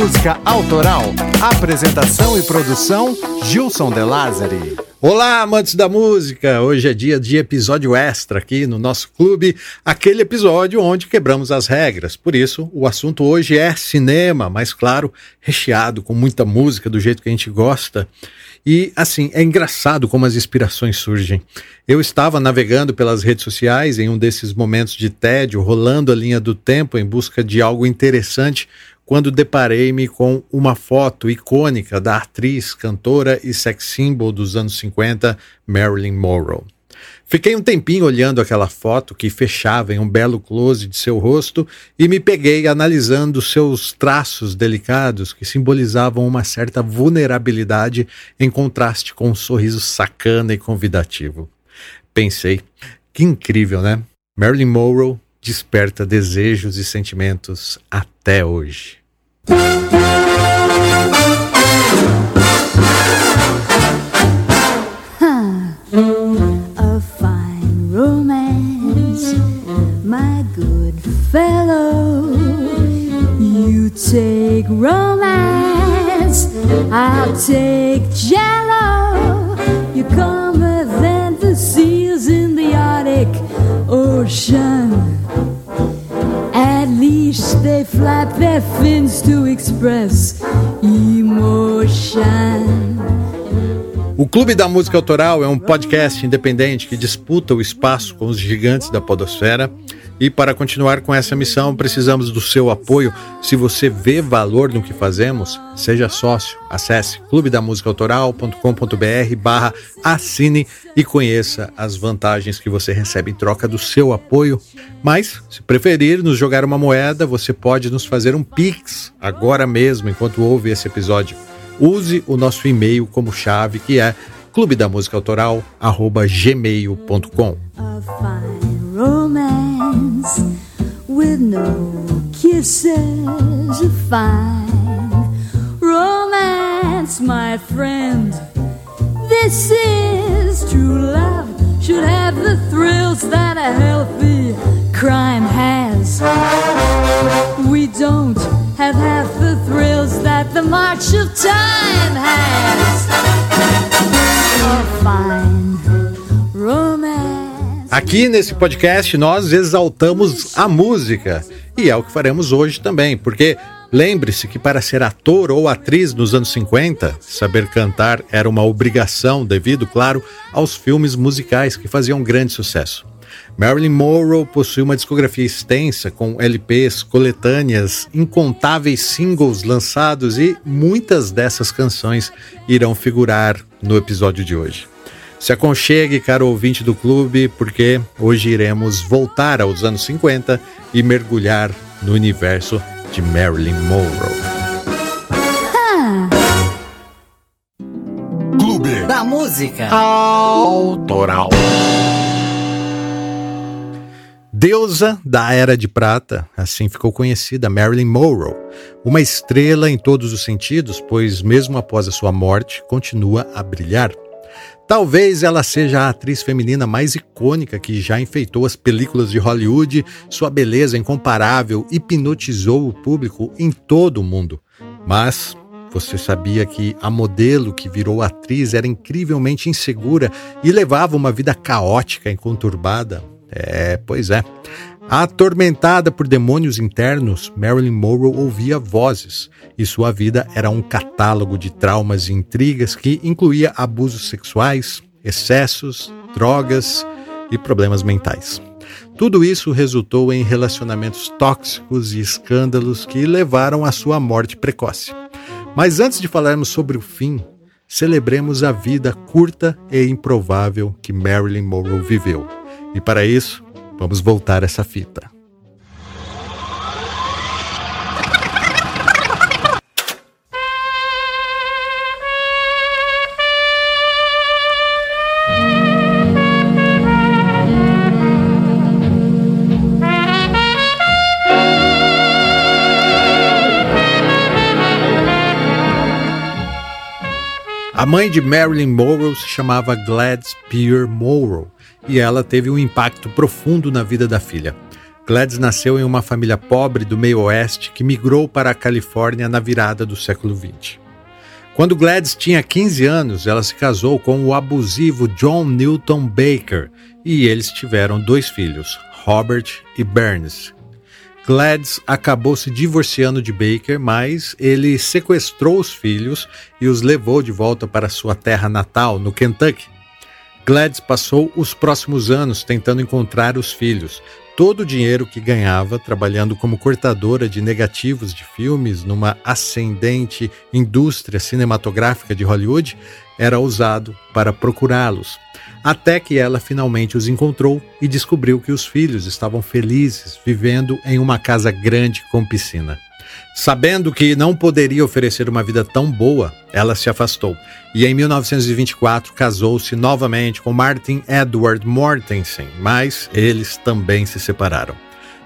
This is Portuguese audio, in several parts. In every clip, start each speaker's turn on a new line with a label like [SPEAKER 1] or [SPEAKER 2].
[SPEAKER 1] música autoral. Apresentação e produção: Gilson De Lázari.
[SPEAKER 2] Olá, amantes da música! Hoje é dia de episódio extra aqui no nosso clube, aquele episódio onde quebramos as regras. Por isso, o assunto hoje é cinema, mas claro, recheado com muita música do jeito que a gente gosta. E assim, é engraçado como as inspirações surgem. Eu estava navegando pelas redes sociais em um desses momentos de tédio, rolando a linha do tempo em busca de algo interessante, quando deparei-me com uma foto icônica da atriz, cantora e sex symbol dos anos 50, Marilyn Monroe. Fiquei um tempinho olhando aquela foto que fechava em um belo close de seu rosto e me peguei analisando seus traços delicados que simbolizavam uma certa vulnerabilidade em contraste com um sorriso sacana e convidativo. Pensei, que incrível, né? Marilyn Monroe desperta desejos e sentimentos até hoje.
[SPEAKER 3] Take romance, I'll take jello. You're calmer than the seals in the Arctic Ocean. At least they flap their fins to express emotion.
[SPEAKER 2] O Clube da Música Autoral é um podcast independente que disputa o espaço com os gigantes da podosfera e para continuar com essa missão, precisamos do seu apoio. Se você vê valor no que fazemos, seja sócio. Acesse clubedamusicaautoral.com.br barra assine e conheça as vantagens que você recebe em troca do seu apoio. Mas, se preferir nos jogar uma moeda, você pode nos fazer um Pix agora mesmo, enquanto ouve esse episódio. Use o nosso e-mail como chave, que é
[SPEAKER 3] kisses. Fine romance, my friend. This is true love. Should have the thrills that a healthy crime has. We don't have half the thrills that the march of time has. Fine romance.
[SPEAKER 2] Aqui nesse podcast nós exaltamos a música e é o que faremos hoje também, porque lembre-se que para ser ator ou atriz nos anos 50, saber cantar era uma obrigação devido, claro, aos filmes musicais que faziam grande sucesso. Marilyn Monroe possui uma discografia extensa com LPs, coletâneas, incontáveis singles lançados e muitas dessas canções irão figurar no episódio de hoje. Se aconchegue, caro ouvinte do clube, porque hoje iremos voltar aos anos 50 e mergulhar no universo de Marilyn Monroe.
[SPEAKER 1] Clube da Música
[SPEAKER 2] Autoral. Deusa da Era de Prata, assim ficou conhecida Marilyn Monroe, uma estrela em todos os sentidos, pois mesmo após a sua morte continua a brilhar. Talvez ela seja a atriz feminina mais icônica que já enfeitou as películas de Hollywood. Sua beleza incomparável hipnotizou o público em todo o mundo. Mas você sabia que a modelo que virou atriz era incrivelmente insegura e levava uma vida caótica e conturbada? É, pois é. Atormentada por demônios internos, Marilyn Monroe ouvia vozes e sua vida era um catálogo de traumas e intrigas que incluía abusos sexuais, excessos, drogas e problemas mentais. Tudo isso resultou em relacionamentos tóxicos e escândalos que levaram à sua morte precoce. Mas antes de falarmos sobre o fim, celebremos a vida curta e improvável que Marilyn Monroe viveu. E para isso, Vamos voltar essa fita. A mãe de Marilyn Monroe se chamava Gladys Pierre Monroe e ela teve um impacto profundo na vida da filha. Gladys nasceu em uma família pobre do meio oeste que migrou para a Califórnia na virada do século XX. Quando Gladys tinha 15 anos, ela se casou com o abusivo John Newton Baker e eles tiveram dois filhos, Robert e Bernice. Gladys acabou se divorciando de Baker, mas ele sequestrou os filhos e os levou de volta para sua terra natal, no Kentucky. Gladys passou os próximos anos tentando encontrar os filhos. Todo o dinheiro que ganhava trabalhando como cortadora de negativos de filmes numa ascendente indústria cinematográfica de Hollywood era usado para procurá-los até que ela finalmente os encontrou e descobriu que os filhos estavam felizes vivendo em uma casa grande com piscina. Sabendo que não poderia oferecer uma vida tão boa, ela se afastou e em 1924 casou-se novamente com Martin Edward Mortensen, mas eles também se separaram.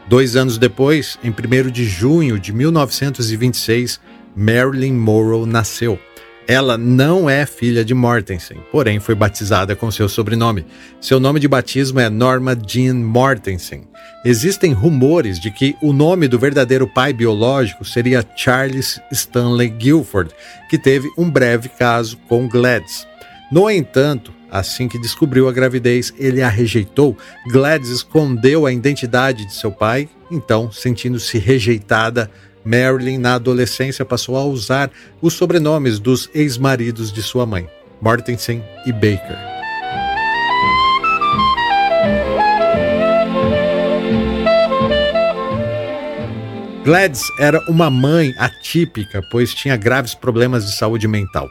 [SPEAKER 2] Dois anos depois, em 1 de junho de 1926, Marilyn Monroe nasceu. Ela não é filha de Mortensen, porém foi batizada com seu sobrenome. Seu nome de batismo é Norma Jean Mortensen. Existem rumores de que o nome do verdadeiro pai biológico seria Charles Stanley Guilford, que teve um breve caso com Gladys. No entanto, assim que descobriu a gravidez, ele a rejeitou. Gladys escondeu a identidade de seu pai, então, sentindo-se rejeitada, Marilyn, na adolescência, passou a usar os sobrenomes dos ex-maridos de sua mãe, Mortensen e Baker. Gladys era uma mãe atípica, pois tinha graves problemas de saúde mental.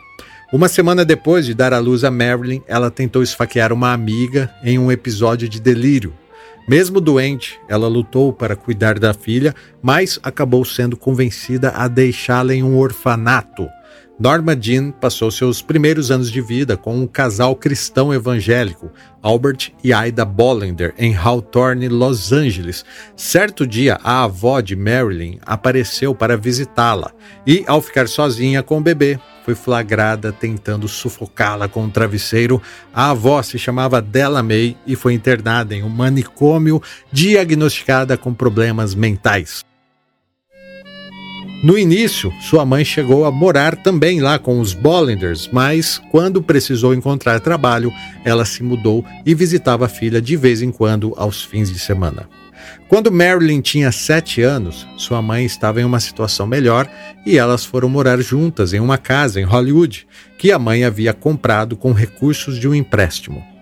[SPEAKER 2] Uma semana depois de dar à luz a Marilyn, ela tentou esfaquear uma amiga em um episódio de delírio, mesmo doente, ela lutou para cuidar da filha, mas acabou sendo convencida a deixá-la em um orfanato. Norma Jean passou seus primeiros anos de vida com um casal cristão evangélico, Albert e Aida Bollender, em Hawthorne, Los Angeles. Certo dia, a avó de Marilyn apareceu para visitá-la e, ao ficar sozinha com o bebê, foi flagrada tentando sufocá-la com um travesseiro. A avó se chamava Della May e foi internada em um manicômio diagnosticada com problemas mentais. No início, sua mãe chegou a morar também lá com os Bollenders, mas quando precisou encontrar trabalho, ela se mudou e visitava a filha de vez em quando aos fins de semana. Quando Marilyn tinha sete anos, sua mãe estava em uma situação melhor e elas foram morar juntas em uma casa em Hollywood que a mãe havia comprado com recursos de um empréstimo.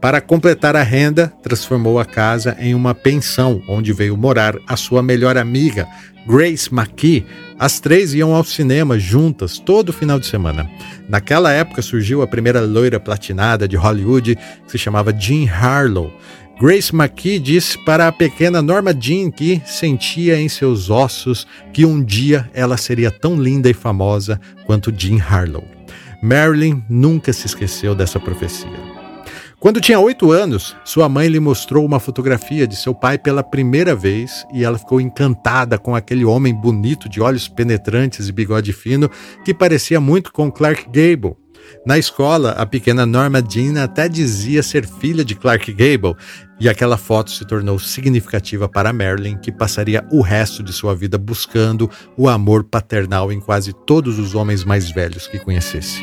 [SPEAKER 2] Para completar a renda, transformou a casa em uma pensão onde veio morar a sua melhor amiga, Grace McKee. As três iam ao cinema juntas todo final de semana. Naquela época surgiu a primeira loira platinada de Hollywood, que se chamava Jean Harlow. Grace McKee disse para a pequena Norma Jean que sentia em seus ossos que um dia ela seria tão linda e famosa quanto Jean Harlow. Marilyn nunca se esqueceu dessa profecia. Quando tinha oito anos, sua mãe lhe mostrou uma fotografia de seu pai pela primeira vez e ela ficou encantada com aquele homem bonito de olhos penetrantes e bigode fino que parecia muito com Clark Gable. Na escola, a pequena Norma Jean até dizia ser filha de Clark Gable, e aquela foto se tornou significativa para Marilyn, que passaria o resto de sua vida buscando o amor paternal em quase todos os homens mais velhos que conhecesse.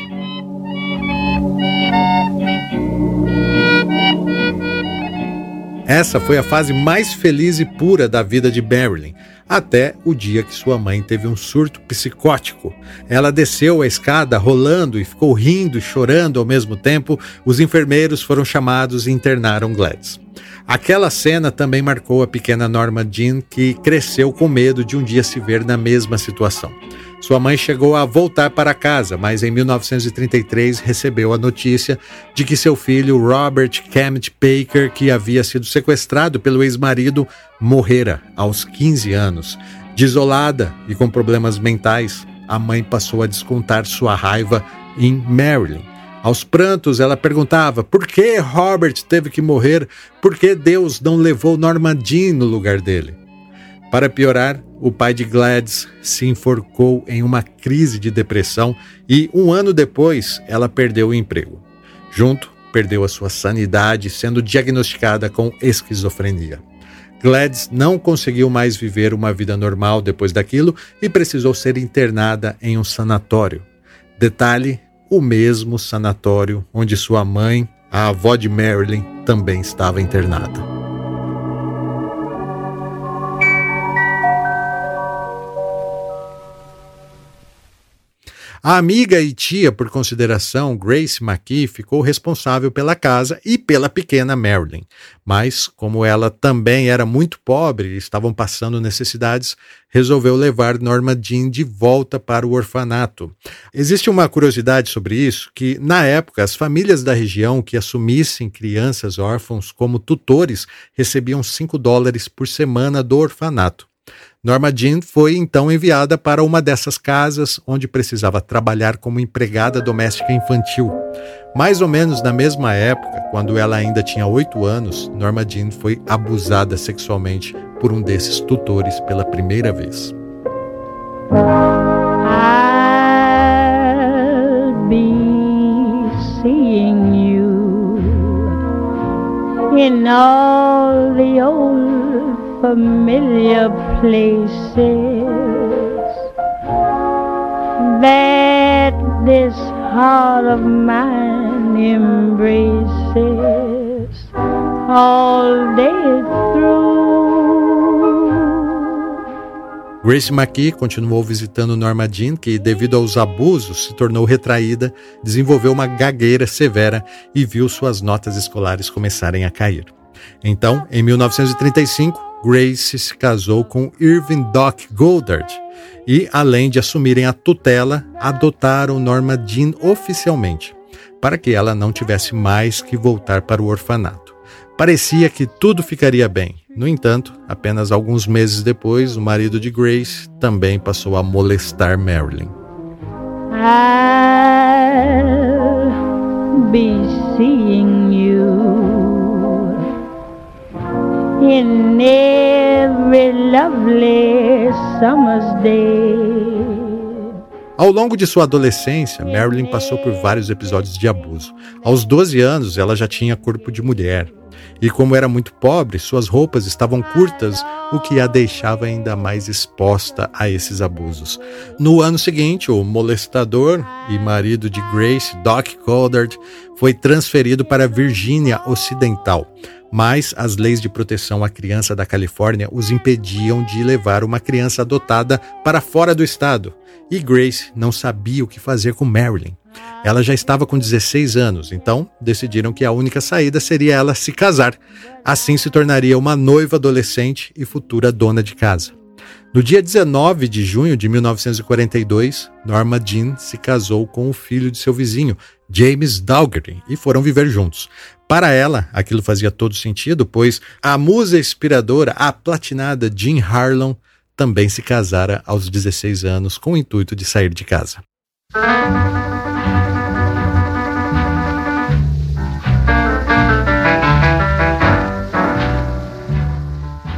[SPEAKER 2] Essa foi a fase mais feliz e pura da vida de Marilyn, até o dia que sua mãe teve um surto psicótico. Ela desceu a escada rolando e ficou rindo e chorando ao mesmo tempo. Os enfermeiros foram chamados e internaram Gladys. Aquela cena também marcou a pequena Norma Jean, que cresceu com medo de um dia se ver na mesma situação. Sua mãe chegou a voltar para casa, mas em 1933 recebeu a notícia de que seu filho Robert Kemet Baker, que havia sido sequestrado pelo ex-marido, morrera aos 15 anos. Desolada e com problemas mentais, a mãe passou a descontar sua raiva em Marilyn. Aos prantos, ela perguntava por que Robert teve que morrer, por que Deus não levou Norma Jean no lugar dele. Para piorar, o pai de Gladys se enforcou em uma crise de depressão e, um ano depois, ela perdeu o emprego. Junto, perdeu a sua sanidade, sendo diagnosticada com esquizofrenia. Gladys não conseguiu mais viver uma vida normal depois daquilo e precisou ser internada em um sanatório. Detalhe: o mesmo sanatório onde sua mãe, a avó de Marilyn, também estava internada. A amiga e tia, por consideração, Grace McKee, ficou responsável pela casa e pela pequena Marilyn. Mas, como ela também era muito pobre e estavam passando necessidades, resolveu levar Norma Jean de volta para o orfanato. Existe uma curiosidade sobre isso, que na época as famílias da região que assumissem crianças órfãos como tutores recebiam 5 dólares por semana do orfanato. Norma Jean foi então enviada para uma dessas casas onde precisava trabalhar como empregada doméstica infantil. Mais ou menos na mesma época, quando ela ainda tinha oito anos, Norma Jean foi abusada sexualmente por um desses tutores pela primeira vez.
[SPEAKER 4] I'll be seeing you in all the old familiar places that this heart of mine embraces all day through.
[SPEAKER 2] Grace McKee continuou visitando Norma Jean, que, devido aos abusos, se tornou retraída, desenvolveu uma gagueira severa e viu suas notas escolares começarem a cair. Então, em 1935, Grace se casou com Irving Doc Goddard e, além de assumirem a tutela, adotaram Norma Jean oficialmente, para que ela não tivesse mais que voltar para o orfanato. Parecia que tudo ficaria bem. No entanto, apenas alguns meses depois, o marido de Grace também passou a molestar Marilyn.
[SPEAKER 4] I'll be seeing you in every lovely summer's day.
[SPEAKER 2] Ao longo de sua adolescência, Marilyn passou por vários episódios de abuso. Aos 12 anos, ela já tinha corpo de mulher. E como era muito pobre, suas roupas estavam curtas, o que a deixava ainda mais exposta a esses abusos. No ano seguinte, o molestador e marido de Grace, Doc Goddard, foi transferido para a Virgínia Ocidental mas as leis de proteção à criança da Califórnia os impediam de levar uma criança adotada para fora do estado. E Grace não sabia o que fazer com Marilyn. Ela já estava com 16 anos, então decidiram que a única saída seria ela se casar. Assim se tornaria uma noiva adolescente e futura dona de casa. No dia 19 de junho de 1942, Norma Jean se casou com o filho de seu vizinho, James Daugherty, e foram viver juntos. Para ela, aquilo fazia todo sentido, pois a musa inspiradora, a platinada Jean Harlon, também se casara aos 16 anos com o intuito de sair de casa.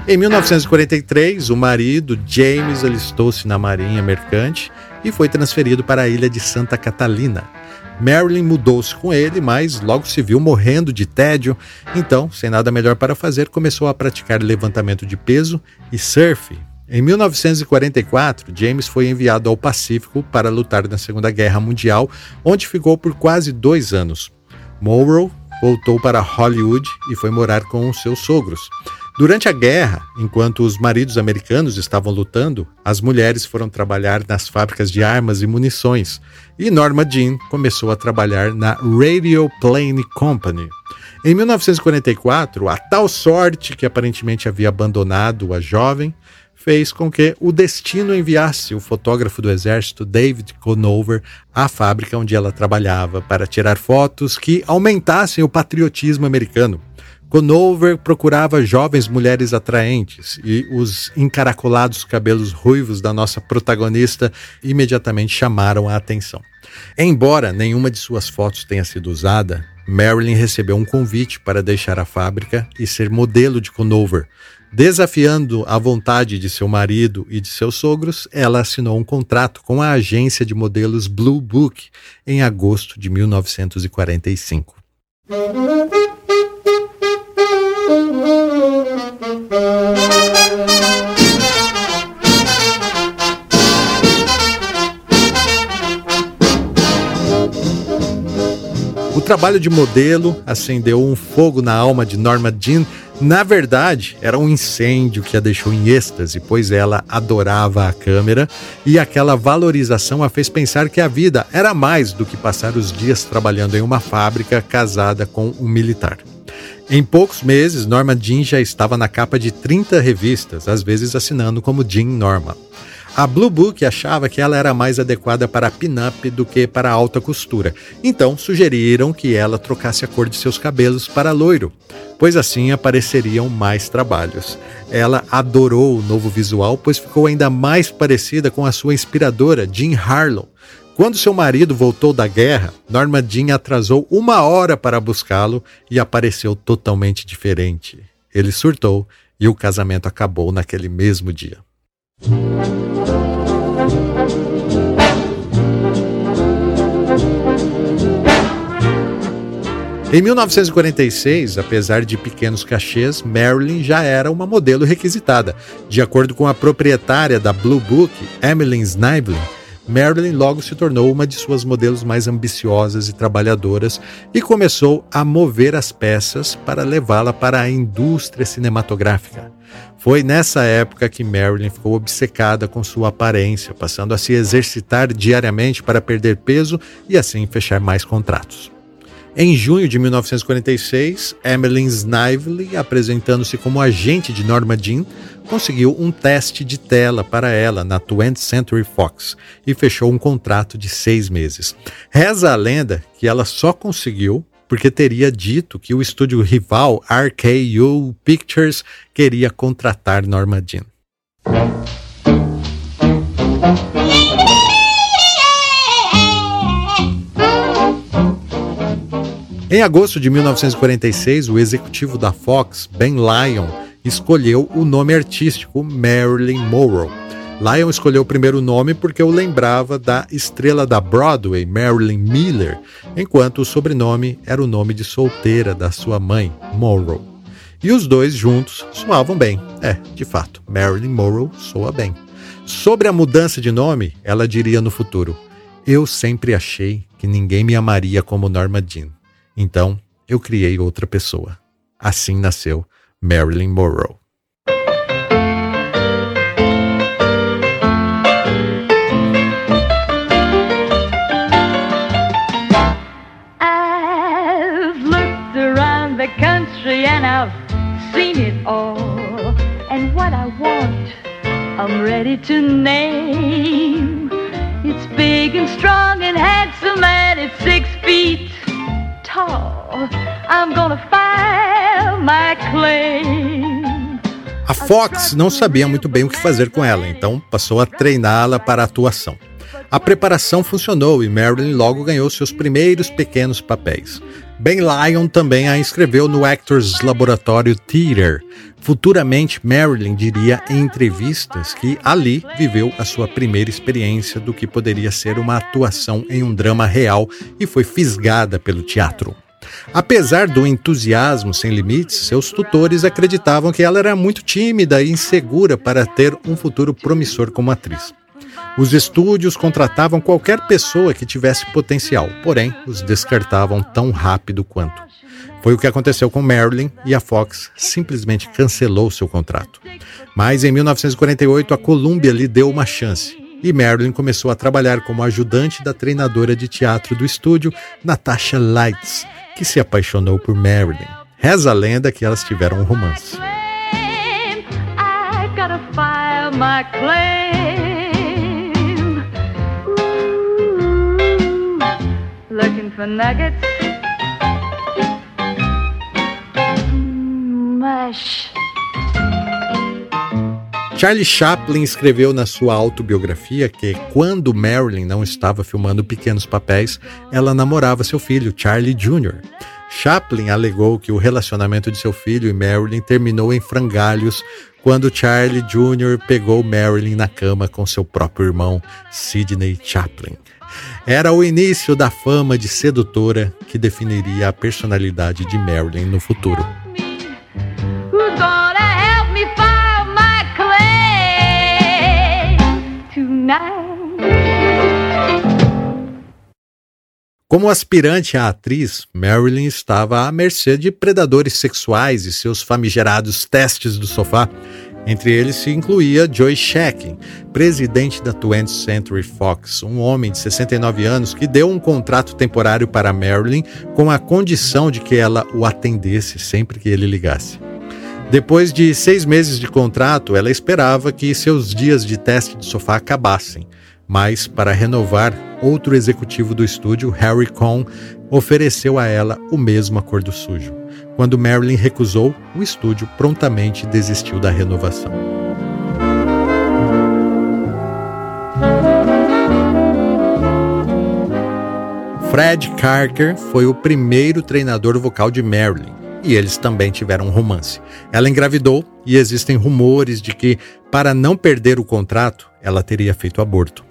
[SPEAKER 2] Em 1943, o marido, James, alistou-se na Marinha Mercante e foi transferido para a ilha de Santa Catalina. Marilyn mudou-se com ele, mas logo se viu morrendo de tédio, então, sem nada melhor para fazer, começou a praticar levantamento de peso e surf. Em 1944, James foi enviado ao Pacífico para lutar na Segunda Guerra Mundial, onde ficou por quase dois anos. Monroe voltou para Hollywood e foi morar com os seus sogros. Durante a guerra, enquanto os maridos americanos estavam lutando, as mulheres foram trabalhar nas fábricas de armas e munições, e Norma Jean começou a trabalhar na Radio Plane Company. Em 1944, a tal sorte que aparentemente havia abandonado a jovem fez com que o destino enviasse o fotógrafo do exército David Conover à fábrica onde ela trabalhava para tirar fotos que aumentassem o patriotismo americano. Conover procurava jovens mulheres atraentes e os encaracolados cabelos ruivos da nossa protagonista imediatamente chamaram a atenção. Embora nenhuma de suas fotos tenha sido usada, Marilyn recebeu um convite para deixar a fábrica e ser modelo de Conover. Desafiando a vontade de seu marido e de seus sogros, ela assinou um contrato com a agência de modelos Blue Book em agosto de 1945. O trabalho de modelo acendeu um fogo na alma de Norma Jean. Na verdade, era um incêndio que a deixou em êxtase, pois ela adorava a câmera e aquela valorização a fez pensar que a vida era mais do que passar os dias trabalhando em uma fábrica casada com um militar. Em poucos meses, Norma Jean já estava na capa de 30 revistas, às vezes assinando como Jean Norma. A Blue Book achava que ela era mais adequada para pin-up do que para alta costura, então sugeriram que ela trocasse a cor de seus cabelos para loiro, pois assim apareceriam mais trabalhos. Ela adorou o novo visual, pois ficou ainda mais parecida com a sua inspiradora, Jean Harlow. Quando seu marido voltou da guerra, Norma Jean atrasou uma hora para buscá-lo e apareceu totalmente diferente. Ele surtou e o casamento acabou naquele mesmo dia. Em 1946, apesar de pequenos cachês, Marilyn já era uma modelo requisitada. De acordo com a proprietária da Blue Book, Emily Snively, Marilyn logo se tornou uma de suas modelos mais ambiciosas e trabalhadoras e começou a mover as peças para levá-la para a indústria cinematográfica. Foi nessa época que Marilyn ficou obcecada com sua aparência, passando a se exercitar diariamente para perder peso e assim fechar mais contratos. Em junho de 1946, Emmeline Snively, apresentando-se como agente de Norma Jean, conseguiu um teste de tela para ela na 20th Century Fox e fechou um contrato de seis meses. Reza a lenda que ela só conseguiu porque teria dito que o estúdio rival RKO Pictures queria contratar Norma Jean. Em agosto de 1946, o executivo da Fox, Ben Lyon, escolheu o nome artístico Marilyn Monroe. Lyon escolheu o primeiro nome porque o lembrava da estrela da Broadway, Marilyn Miller, enquanto o sobrenome era o nome de solteira da sua mãe, Monroe. E os dois juntos soavam bem. É, de fato, Marilyn Monroe soa bem. Sobre a mudança de nome, ela diria no futuro: Eu sempre achei que ninguém me amaria como Norma Jean. Então, eu criei outra pessoa. Assim nasceu Marilyn Monroe.
[SPEAKER 4] And I've seen it all. And what I want, I'm ready to name. It's big and strong and handsome and it's six feet tall. I'm gonna file my claim.
[SPEAKER 2] A Fox não sabia muito bem o que fazer com ela, então passou a treiná-la para a atuação. A preparação funcionou e Marilyn logo ganhou seus primeiros pequenos papéis. Ben Lyon também a inscreveu no Actors Laboratory Theatre. Futuramente, Marilyn diria em entrevistas que ali viveu a sua primeira experiência do que poderia ser uma atuação em um drama real e foi fisgada pelo teatro. Apesar do entusiasmo sem limites, seus tutores acreditavam que ela era muito tímida e insegura para ter um futuro promissor como atriz. Os estúdios contratavam qualquer pessoa que tivesse potencial, porém os descartavam tão rápido quanto. Foi o que aconteceu com Marilyn e a Fox simplesmente cancelou seu contrato. Mas em 1948 a Columbia lhe deu uma chance e Marilyn começou a trabalhar como ajudante da treinadora de teatro do estúdio, Natasha Lights, que se apaixonou por Marilyn. Reza a lenda que elas tiveram um romance.
[SPEAKER 4] Looking for nuggets. Mush.
[SPEAKER 2] Charlie Chaplin escreveu na sua autobiografia que, quando Marilyn não estava filmando pequenos papéis, ela namorava seu filho, Charlie Jr. Chaplin alegou que o relacionamento de seu filho e Marilyn terminou em frangalhos quando Charlie Jr. pegou Marilyn na cama com seu próprio irmão, Sidney Chaplin. Era o início da fama de sedutora que definiria a personalidade de Marilyn no futuro. Como aspirante à atriz, Marilyn estava à mercê de predadores sexuais e seus famigerados testes do sofá. Entre eles se incluía Joy Shack, presidente da 20th Century Fox, um homem de 69 anos que deu um contrato temporário para Marilyn com a condição de que ela o atendesse sempre que ele ligasse. Depois de seis meses de contrato, ela esperava que seus dias de teste de sofá acabassem, mas para renovar, outro executivo do estúdio, Harry Cohn, ofereceu a ela o mesmo acordo sujo. Quando Marilyn recusou, o estúdio prontamente desistiu da renovação. Fred Carker foi o primeiro treinador vocal de Marilyn e eles também tiveram um romance. Ela engravidou e existem rumores de que, para não perder o contrato, ela teria feito aborto.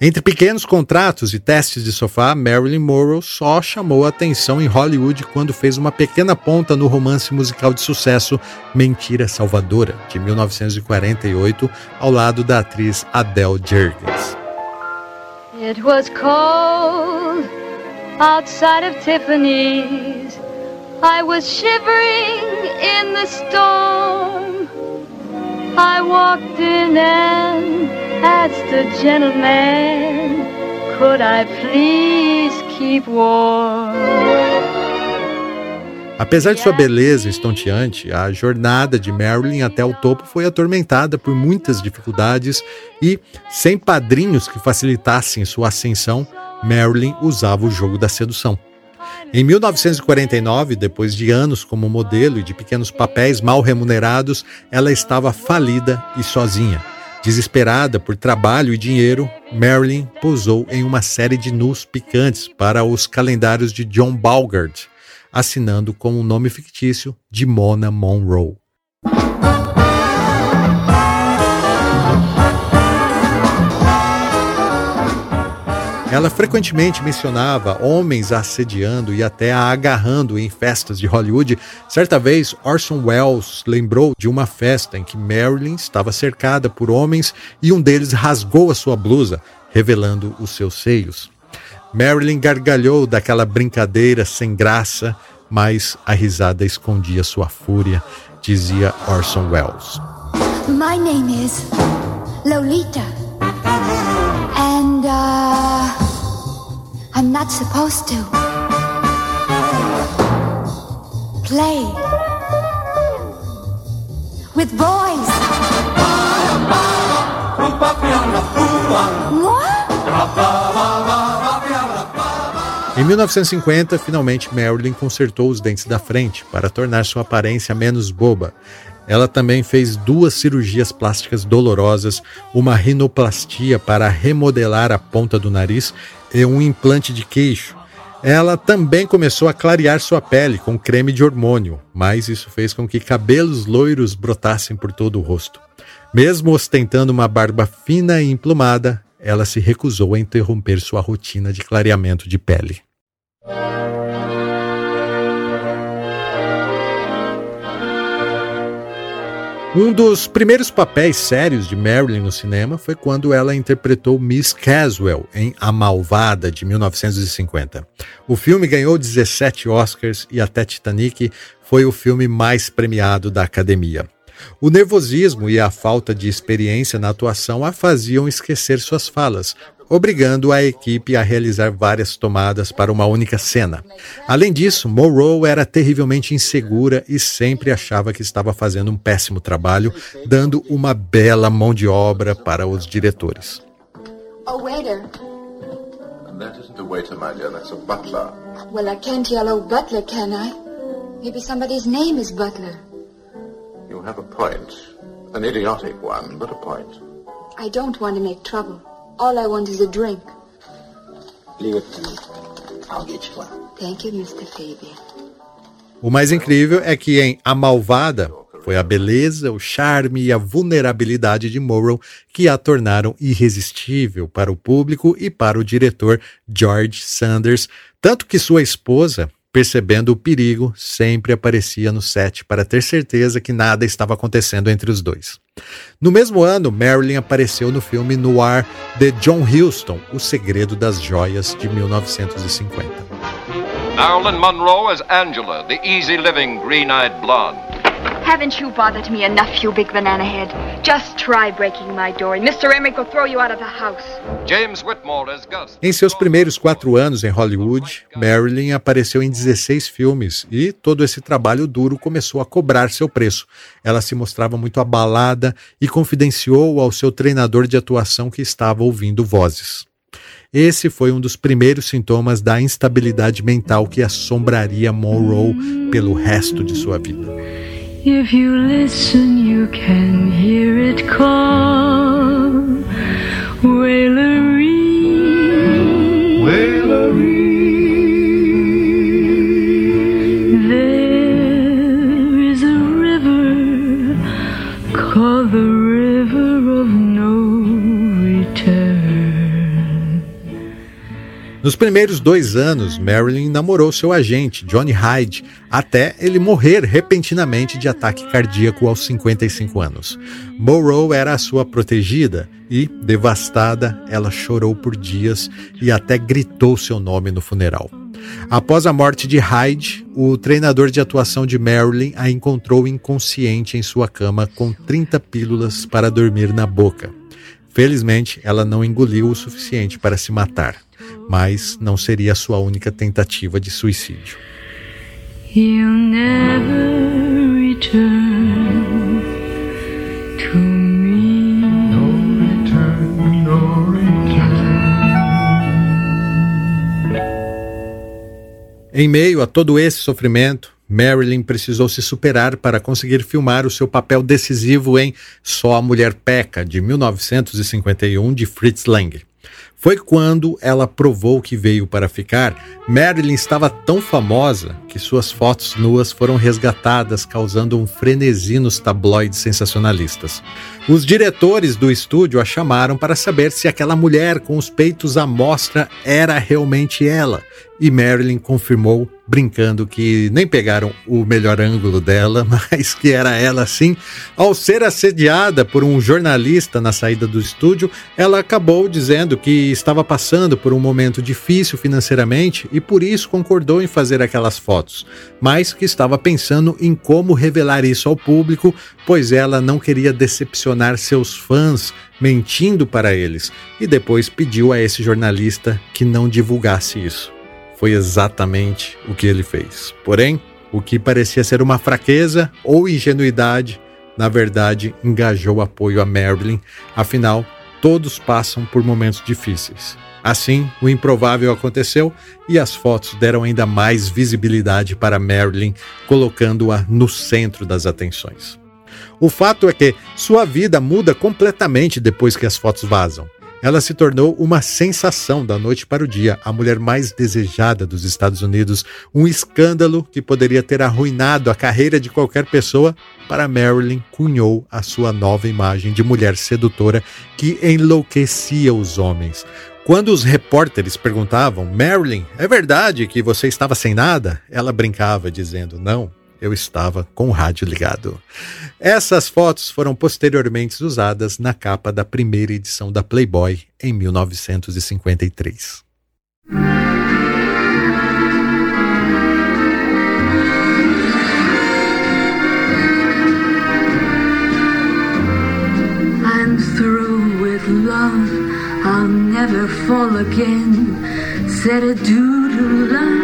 [SPEAKER 2] Entre pequenos contratos e testes de sofá, Marilyn Monroe só chamou a atenção em Hollywood quando fez uma pequena ponta no romance musical de sucesso Mentira Salvadora, de 1948, ao lado da atriz Adele Jergens.
[SPEAKER 4] It was cold outside of Tiffany's. I was shivering in the storm. I walked in and asked the gentleman, could I please keep warm?
[SPEAKER 2] Apesar de sua beleza estonteante, a jornada de Marilyn até o topo foi atormentada por muitas dificuldades e, sem padrinhos que facilitassem sua ascensão, Marilyn usava o jogo da sedução. Em 1949, depois de anos como modelo e de pequenos papéis mal remunerados, ela estava falida e sozinha. Desesperada por trabalho e dinheiro, Marilyn posou em uma série de nus picantes para os calendários de John Balgard, assinando com o nome fictício de Mona Monroe. Ela frequentemente mencionava homens assediando e até a agarrando em festas de Hollywood. Certa vez, Orson Welles lembrou de uma festa em que Marilyn estava cercada por homens e um deles rasgou a sua blusa, revelando os seus seios. Marilyn gargalhou daquela brincadeira sem graça, mas a risada escondia sua fúria, dizia Orson Welles.
[SPEAKER 5] My name is Lolita. And, uh, I'm not supposed to play with boys.
[SPEAKER 2] Em 1950, finalmente Marilyn consertou os dentes da frente para tornar sua aparência menos boba. Ela também fez duas cirurgias plásticas dolorosas, uma rinoplastia para remodelar a ponta do nariz e um implante de queixo. Ela também começou a clarear sua pele com creme de hormônio, mas isso fez com que cabelos loiros brotassem por todo o rosto. Mesmo ostentando uma barba fina e emplumada, ela se recusou a interromper sua rotina de clareamento de pele. Um dos primeiros papéis sérios de Marilyn no cinema foi quando ela interpretou Miss Caswell em A Malvada, de 1950. O filme ganhou 17 Oscars e até Titanic foi o filme mais premiado da academia. O nervosismo e a falta de experiência na atuação a faziam esquecer suas falas, obrigando a equipe a realizar várias tomadas para uma única cena. Além disso, Monroe era terrivelmente insegura e sempre achava que estava fazendo um péssimo trabalho, dando uma bela mão de obra para os diretores.
[SPEAKER 5] A waiter.
[SPEAKER 6] And that isn't a waiter, my dear, that's a butler.
[SPEAKER 5] Well, I can't yell, oh, butler, can I? Maybe somebody's name is Butler.
[SPEAKER 6] You have a point. An idiotic one, but a point.
[SPEAKER 5] I don't want to make trouble. All I want is a drink.
[SPEAKER 7] Leave it to me. I'll get you one.
[SPEAKER 5] Thank you, Mr. Fabian.
[SPEAKER 2] O mais incrível é que em A Malvada foi a beleza, o charme e a vulnerabilidade de Morrow que a tornaram irresistível para o público e para o diretor George Sanders, tanto que sua esposa, percebendo o perigo, sempre aparecia no set para ter certeza que nada estava acontecendo entre os dois. No mesmo ano, Marilyn apareceu no filme noir de John Huston, O Segredo das Joias, de 1950.
[SPEAKER 8] Marilyn Monroe as Angela, the easy living, green eyed blonde.
[SPEAKER 5] Haven't you bothered me enough, you big banana head? Just try breaking my door, and Mr. Emmerich will throw you out of the house.
[SPEAKER 8] James Whitmore as Gus.
[SPEAKER 2] Em seus primeiros quatro anos em Hollywood, Marilyn apareceu em 16 filmes e todo esse trabalho duro começou a cobrar seu preço. Ela se mostrava muito abalada e confidenciou ao seu treinador de atuação que estava ouvindo vozes. Esse foi um dos primeiros sintomas da instabilidade mental que assombraria Monroe pelo resto de sua vida.
[SPEAKER 4] If you listen, you can hear it call. Wailery.
[SPEAKER 2] Nos primeiros dois anos, Marilyn namorou seu agente, Johnny Hyde, até ele morrer repentinamente de ataque cardíaco aos 55 anos. Monroe era a sua protegida e, devastada, ela chorou por dias e até gritou seu nome no funeral. Após a morte de Hyde, o treinador de atuação de Marilyn a encontrou inconsciente em sua cama com 30 pílulas para dormir na boca. Felizmente, ela não engoliu o suficiente para se matar, mas não seria a sua única tentativa de suicídio.
[SPEAKER 4] He'll never return to me.
[SPEAKER 2] Em meio a todo esse sofrimento, Marilyn precisou se superar para conseguir filmar o seu papel decisivo em Só a Mulher Peca, de 1951, de Fritz Lang. Foi quando ela provou que veio para ficar. Marilyn estava tão famosa que suas fotos nuas foram resgatadas, causando um frenesi nos tabloides sensacionalistas. Os diretores do estúdio a chamaram para saber se aquela mulher com os peitos à mostra era realmente ela. E Marilyn confirmou, brincando que nem pegaram o melhor ângulo dela, mas que era ela sim. Ao ser assediada por um jornalista na saída do estúdio, ela acabou dizendo que estava passando por um momento difícil financeiramente e por isso concordou em fazer aquelas fotos, mas que estava pensando em como revelar isso ao público, pois ela não queria decepcionar seus fãs mentindo para eles, e depois pediu a esse jornalista que não divulgasse isso. Foi exatamente o que ele fez. Porém, o que parecia ser uma fraqueza ou ingenuidade, na verdade, engajou apoio a Marilyn, afinal, todos passam por momentos difíceis. Assim, o improvável aconteceu e as fotos deram ainda mais visibilidade para Marilyn, colocando-a no centro das atenções. O fato é que sua vida muda completamente depois que as fotos vazam. Ela se tornou uma sensação da noite para o dia, a mulher mais desejada dos Estados Unidos, um escândalo que poderia ter arruinado a carreira de qualquer pessoa. Para Marilyn, cunhou a sua nova imagem de mulher sedutora que enlouquecia os homens. Quando os repórteres perguntavam, Marilyn, é verdade que você estava sem nada? Ela brincava, dizendo, não, eu estava com o rádio ligado. Essas fotos foram posteriormente usadas na capa da primeira edição da Playboy em 1953.
[SPEAKER 4] I'm through with love, I'll never fall again. Said adieu to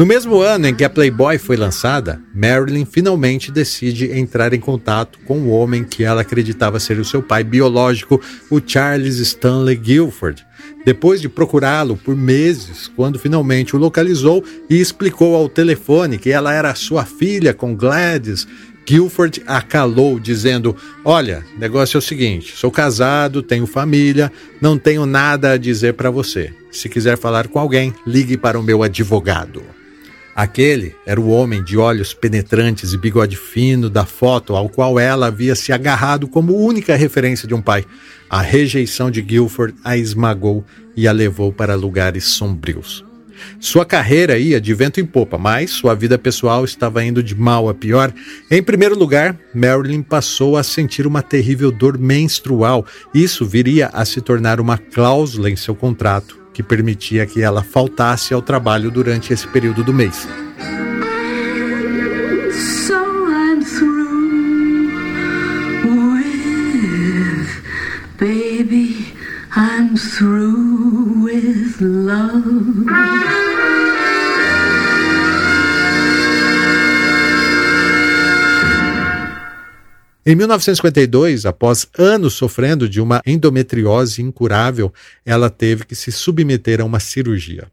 [SPEAKER 4] No
[SPEAKER 2] mesmo ano em que a Playboy foi lançada, Marilyn finalmente decide entrar em contato com o homem que ela acreditava ser o seu pai biológico, o Charles Stanley Guilford. Depois de procurá-lo por meses, quando finalmente o localizou e explicou ao telefone que ela era sua filha com Gladys, Guilford a calou, dizendo: Olha, negócio é o seguinte: sou casado, tenho família, não tenho nada a dizer para você. Se quiser falar com alguém, ligue para o meu advogado. Aquele era o homem de olhos penetrantes e bigode fino da foto ao qual ela havia se agarrado como única referência de um pai. A rejeição de Guilford a esmagou e a levou para lugares sombrios. Sua carreira ia de vento em popa, mas sua vida pessoal estava indo de mal a pior. Em primeiro lugar, Marilyn passou a sentir uma terrível dor menstrual. Isso viria a se tornar uma cláusula em seu contrato, que permitia que ela faltasse ao trabalho durante esse período do mês.
[SPEAKER 3] I'm through with love.
[SPEAKER 2] Em 1952, após anos sofrendo de uma endometriose incurável, ela teve que se submeter a uma cirurgia.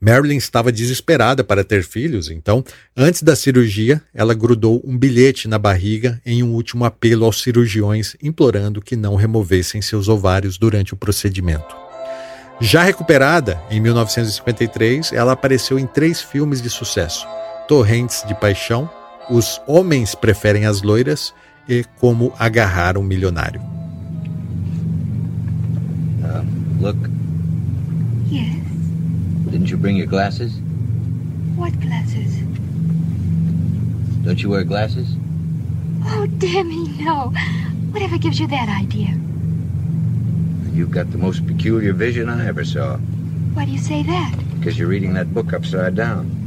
[SPEAKER 2] Marilyn estava desesperada para ter filhos, então, antes da cirurgia, ela grudou um bilhete na barriga em um último apelo aos cirurgiões, implorando que não removessem seus ovários durante o procedimento. Já recuperada, em 1953, ela apareceu em três filmes de sucesso: Torrentes de Paixão, Os Homens Preferem as Loiras e Como Agarrar um Milionário.
[SPEAKER 7] Uh, look,
[SPEAKER 9] Yes.
[SPEAKER 7] didn't you bring your glasses?
[SPEAKER 9] What glasses?
[SPEAKER 7] Don't you wear glasses?
[SPEAKER 9] Oh, damn me, no. Whatever gives you that idea?
[SPEAKER 7] You've got the most peculiar vision I ever saw.
[SPEAKER 9] Why do you say that?
[SPEAKER 7] Because you're reading that book upside down.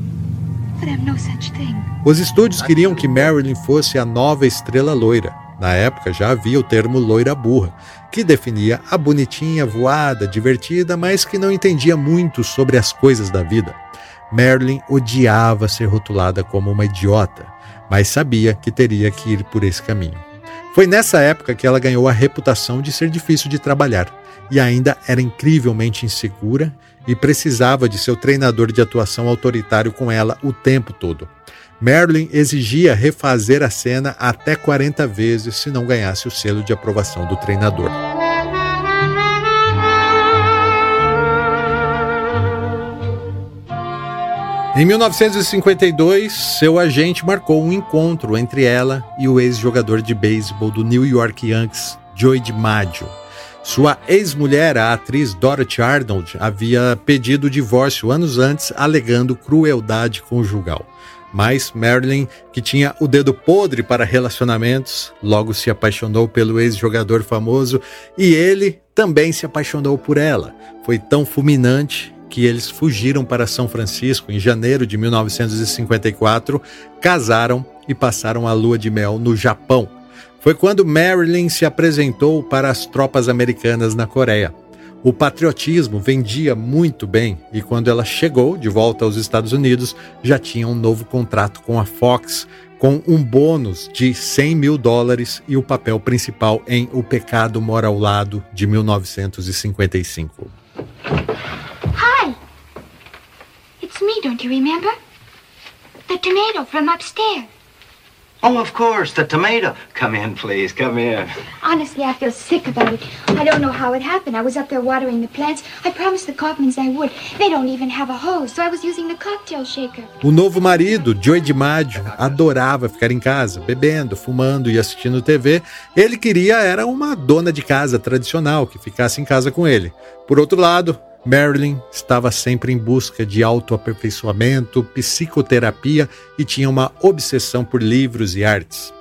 [SPEAKER 2] Os estúdios queriam que Marilyn fosse a nova estrela loira. Na época já havia o termo loira burra, que definia a bonitinha, voada, divertida, mas que não entendia muito sobre as coisas da vida. Marilyn odiava ser rotulada como uma idiota, mas sabia que teria que ir por esse caminho. Foi nessa época que ela ganhou a reputação de ser difícil de trabalhar e ainda era incrivelmente insegura e precisava de seu treinador de atuação autoritário com ela o tempo todo. Marilyn exigia refazer a cena até 40 vezes se não ganhasse o selo de aprovação do treinador. Em 1952, seu agente marcou um encontro entre ela e o ex-jogador de beisebol do New York Yankees, Joey DiMaggio. Sua ex-mulher, a atriz Dorothy Arnold, havia pedido o divórcio anos antes, alegando crueldade conjugal. Mas Marilyn, que tinha o dedo podre para relacionamentos, logo se apaixonou pelo ex-jogador famoso e ele também se apaixonou por ela. Foi tão fulminante que eles fugiram para São Francisco em janeiro de 1954, casaram e passaram a lua de mel no Japão. Foi quando Marilyn se apresentou para as tropas americanas na Coreia. O patriotismo vendia muito bem e quando ela chegou de volta aos Estados Unidos, já tinha um novo contrato com a Fox, com um bônus de 100 mil dólares e o papel principal em O Pecado Mora ao Lado, de 1955.
[SPEAKER 9] Hi. It's me, don't you remember? The tomato from upstairs.
[SPEAKER 10] Oh, of course, the tomato. Come in, please. Come in.
[SPEAKER 9] Honestly, I feel sick about it. I don't know how it happened. I was up there watering the plants. I promised the Kaufmans I would. They don't even have a hose, so I was using the cocktail shaker.
[SPEAKER 2] O novo marido, Joey DiMaggio, adorava ficar em casa, bebendo, fumando e assistindo TV. Ele queria era uma dona de casa tradicional que ficasse em casa com ele. Por outro lado, Marilyn estava sempre em busca de autoaperfeiçoamento, psicoterapia e tinha uma obsessão por livros e artes.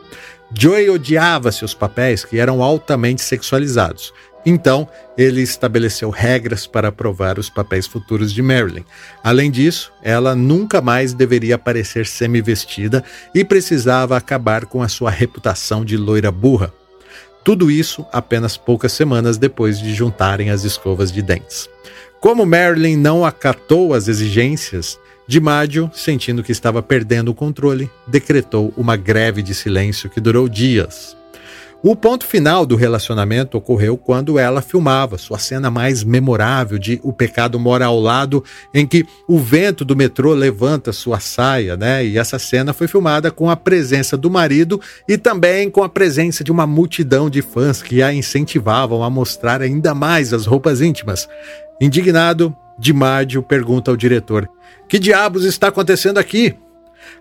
[SPEAKER 2] Joey odiava seus papéis, que eram altamente sexualizados. Então, ele estabeleceu regras para aprovar os papéis futuros de Marilyn. Além disso, ela nunca mais deveria aparecer semi-vestida e precisava acabar com a sua reputação de loira burra. Tudo isso apenas poucas semanas depois de juntarem as escovas de dentes. Como Marilyn não acatou as exigências, DiMaggio, sentindo que estava perdendo o controle, decretou uma greve de silêncio que durou dias. O ponto final do relacionamento ocorreu quando ela filmava sua cena mais memorável de O Pecado Mora ao Lado, em que o vento do metrô levanta sua saia, né? E essa cena foi filmada com a presença do marido e também com a presença de uma multidão de fãs que a incentivavam a mostrar ainda mais as roupas íntimas. Indignado, DiMaggio pergunta ao diretor: Que diabos está acontecendo aqui?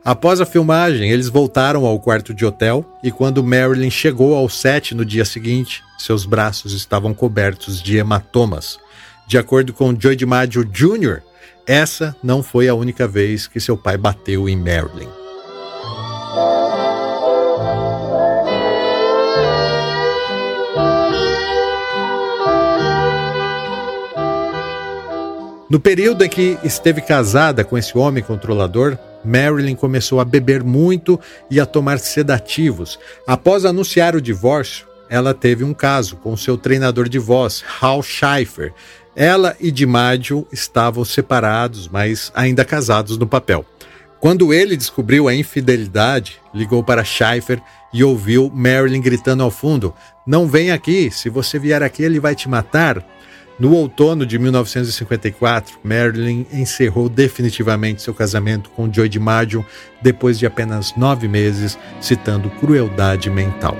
[SPEAKER 2] Após a filmagem, eles voltaram ao quarto de hotel e quando Marilyn chegou ao set no dia seguinte, seus braços estavam cobertos de hematomas. De acordo com Joe DiMaggio Jr., essa não foi a única vez que seu pai bateu em Marilyn. No período em que esteve casada com esse homem controlador, Marilyn começou a beber muito e a tomar sedativos. Após anunciar o divórcio, ela teve um caso com seu treinador de voz, Hal Scheifer. Ela e DiMaggio estavam separados, mas ainda casados no papel. Quando ele descobriu a infidelidade, ligou para Scheifer e ouviu Marilyn gritando ao fundo: Não vem aqui, se você vier aqui ele vai te matar. No outono de 1954, Marilyn encerrou definitivamente seu casamento com Joe DiMaggio depois de apenas nove meses, citando crueldade mental.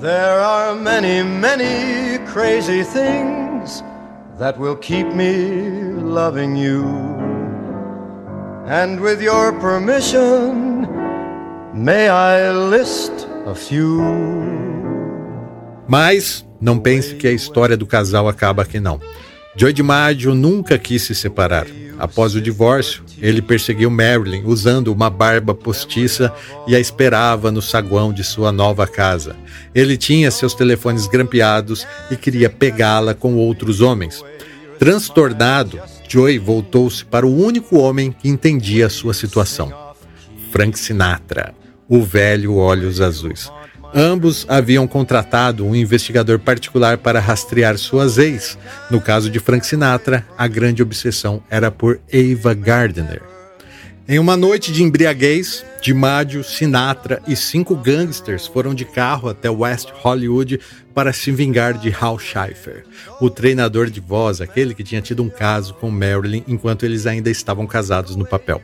[SPEAKER 2] There are many, many crazy things that will keep me loving you. And with your permission, may I list a few. Mas não pense que a história do casal acaba aqui não. Joe DiMaggio nunca quis se separar. Após o divórcio, ele perseguiu Marilyn usando uma barba postiça e a esperava no saguão de sua nova casa. Ele tinha seus telefones grampeados e queria pegá-la com outros homens. Transtornado, Joey voltou-se para o único homem que entendia a sua situação: Frank Sinatra, o velho Olhos Azuis. Ambos haviam contratado um investigador particular para rastrear suas ex. No caso de Frank Sinatra, a grande obsessão era por Ava Gardner. Em uma noite de embriaguez, DiMaggio, Sinatra e cinco gangsters foram de carro até West Hollywood para se vingar de Hal Scheifer, o treinador de voz, aquele que tinha tido um caso com Marilyn enquanto eles ainda estavam casados no papel.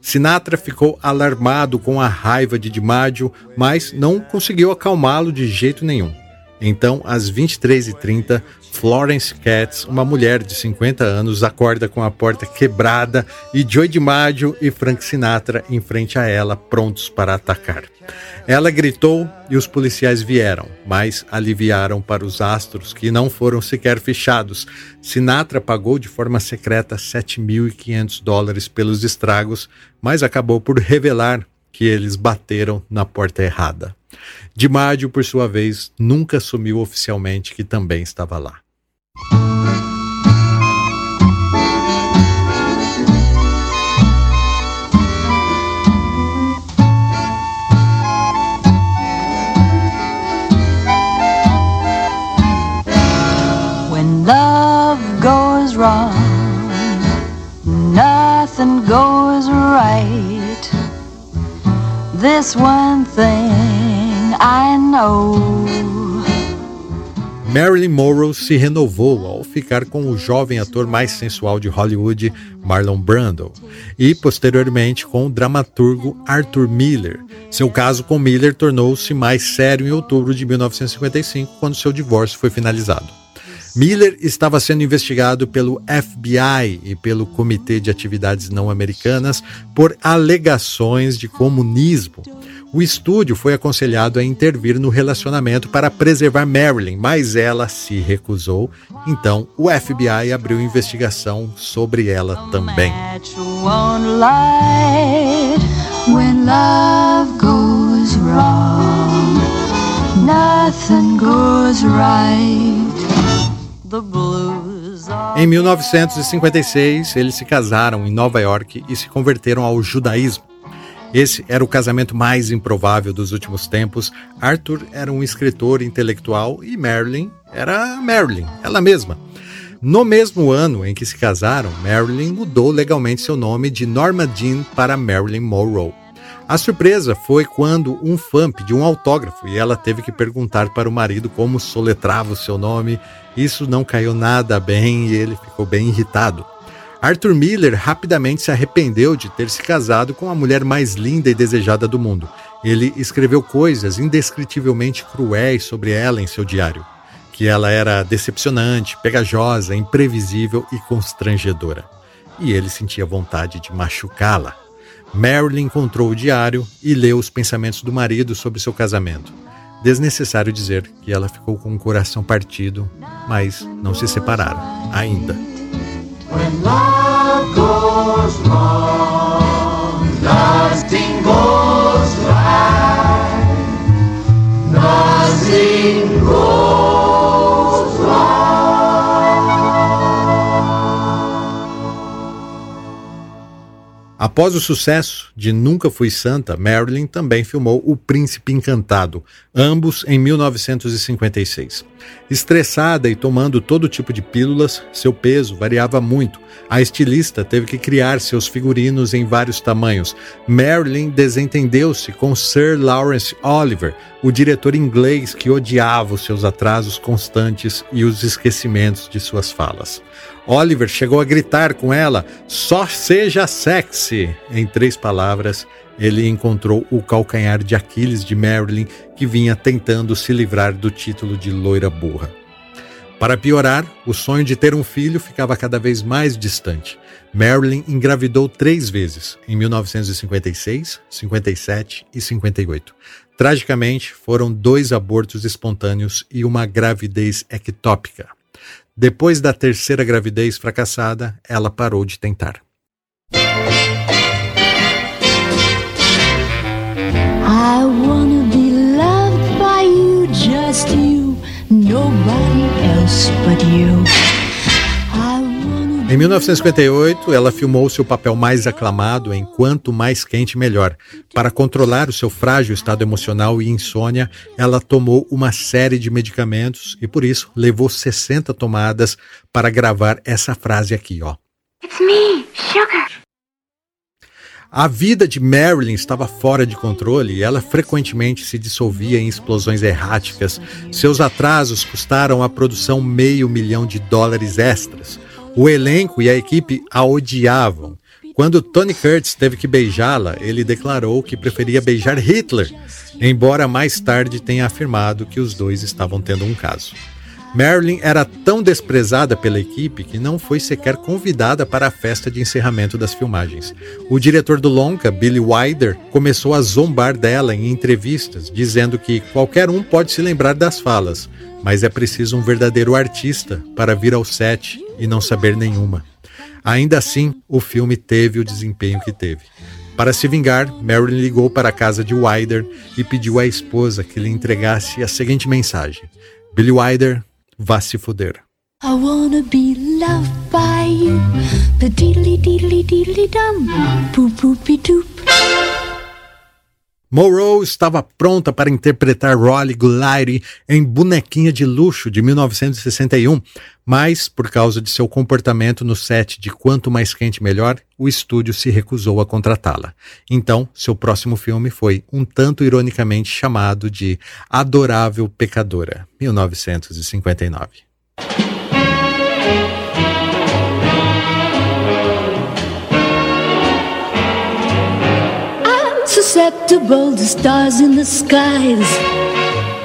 [SPEAKER 2] Sinatra ficou alarmado com a raiva de DiMaggio, mas não conseguiu acalmá-lo de jeito nenhum. Então, às 23h30, Florence Katz, uma mulher de 50 anos, acorda com a porta quebrada e Joey DiMaggio e Frank Sinatra em frente a ela, prontos para atacar. Ela gritou e os policiais vieram, mas aliviaram para os astros que não foram sequer fechados. Sinatra pagou de forma secreta 7.500 dólares pelos estragos, mas acabou por revelar que eles bateram na porta errada. DiMaggio, por sua vez, nunca assumiu oficialmente que também estava lá.
[SPEAKER 11] When love goes wrong, nothing goes right. This one thing I know.
[SPEAKER 2] Marilyn Monroe se renovou ao ficar com o jovem ator mais sensual de Hollywood, Marlon Brando, e posteriormente com o dramaturgo Arthur Miller. Seu caso com Miller tornou-se mais sério em outubro de 1955, quando seu divórcio foi finalizado. Miller estava sendo investigado pelo FBI e pelo Comitê de Atividades Não Americanas por alegações de comunismo. O estúdio foi aconselhado a intervir no relacionamento para preservar Marilyn, mas ela se recusou. Então, o FBI abriu investigação sobre ela também. Em 1956, eles se casaram em Nova York e se converteram ao judaísmo. Esse era o casamento mais improvável dos últimos tempos. Arthur era um escritor intelectual e Marilyn era Marilyn, ela mesma. No mesmo ano em que se casaram, Marilyn mudou legalmente seu nome de Norma Jean para Marilyn Monroe. A surpresa foi quando um fã pediu um autógrafo e ela teve que perguntar para o marido como soletrava o seu nome. Isso não caiu nada bem e ele ficou bem irritado. Arthur Miller rapidamente se arrependeu de ter se casado com a mulher mais linda e desejada do mundo. Ele escreveu coisas indescritivelmente cruéis sobre ela em seu diário que ela era decepcionante, pegajosa, imprevisível e constrangedora. E ele sentia vontade de machucá-la. Marilyn encontrou o diário e leu os pensamentos do marido sobre seu casamento. Desnecessário dizer que ela ficou com o coração partido, mas não se separaram ainda. When love goes wrong, nothing goes right. Nothing goes Após o sucesso de Nunca Fui Santa, Marilyn também filmou O Príncipe Encantado, ambos em 1956. Estressada e tomando todo tipo de pílulas, seu peso variava muito. A estilista teve que criar seus figurinos em vários tamanhos. Marilyn desentendeu-se com Sir Lawrence Oliver, o diretor inglês que odiava os seus atrasos constantes e os esquecimentos de suas falas. Oliver chegou a gritar com ela: só seja sexy, em três palavras ele encontrou o calcanhar de Aquiles de Marilyn, que vinha tentando se livrar do título de loira burra. Para piorar, o sonho de ter um filho ficava cada vez mais distante. Marilyn engravidou três vezes, em 1956, 57 e 58. Tragicamente, foram dois abortos espontâneos e uma gravidez ectópica. Depois da terceira gravidez fracassada, ela parou de tentar. 1958, ela filmou seu papel mais aclamado em Quanto Mais Quente Melhor. Para controlar o seu frágil estado emocional e insônia, ela tomou uma série de medicamentos e por isso levou 60 tomadas para gravar essa frase aqui, ó. It's me, sugar. A vida de Marilyn estava fora de controle e ela frequentemente se dissolvia em explosões erráticas. Seus atrasos custaram à produção meio milhão de dólares extras. O elenco e a equipe a odiavam. Quando Tony Curtis teve que beijá-la, ele declarou que preferia beijar Hitler, embora mais tarde tenha afirmado que os dois estavam tendo um caso. Marilyn era tão desprezada pela equipe que não foi sequer convidada para a festa de encerramento das filmagens. O diretor do longa, Billy Wilder, começou a zombar dela em entrevistas, dizendo que qualquer um pode se lembrar das falas, mas é preciso um verdadeiro artista para vir ao set e não saber nenhuma. Ainda assim, o filme teve o desempenho que teve. Para se vingar, Marilyn ligou para a casa de Wilder e pediu à esposa que lhe entregasse a seguinte mensagem: Billy Wilder Vá se fuder. I wanna be loved by you. The diddly diddly diddly dum. Poop poopy doop. Morrow estava pronta para interpretar Rolly Goulart em Bonequinha de Luxo de 1961, mas, por causa de seu comportamento no set de Quanto Mais Quente Melhor, o estúdio se recusou a contratá-la. Então, seu próximo filme foi um tanto ironicamente chamado de Adorável Pecadora, 1959. susceptible to stars in the skies.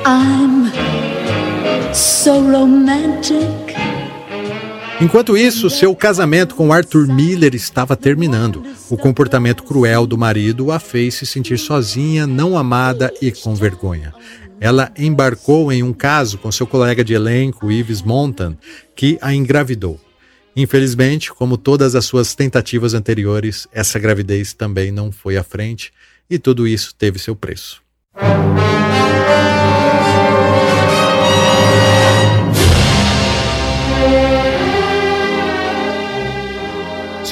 [SPEAKER 2] I'm so romantic. Enquanto isso, seu casamento com Arthur Miller estava terminando. O comportamento cruel do marido a fez se sentir sozinha, não amada e com vergonha. Ela embarcou em um caso com seu colega de elenco, Yves Montan, que a engravidou. Infelizmente, como todas as suas tentativas anteriores, essa gravidez também não foi à frente e tudo isso teve seu preço.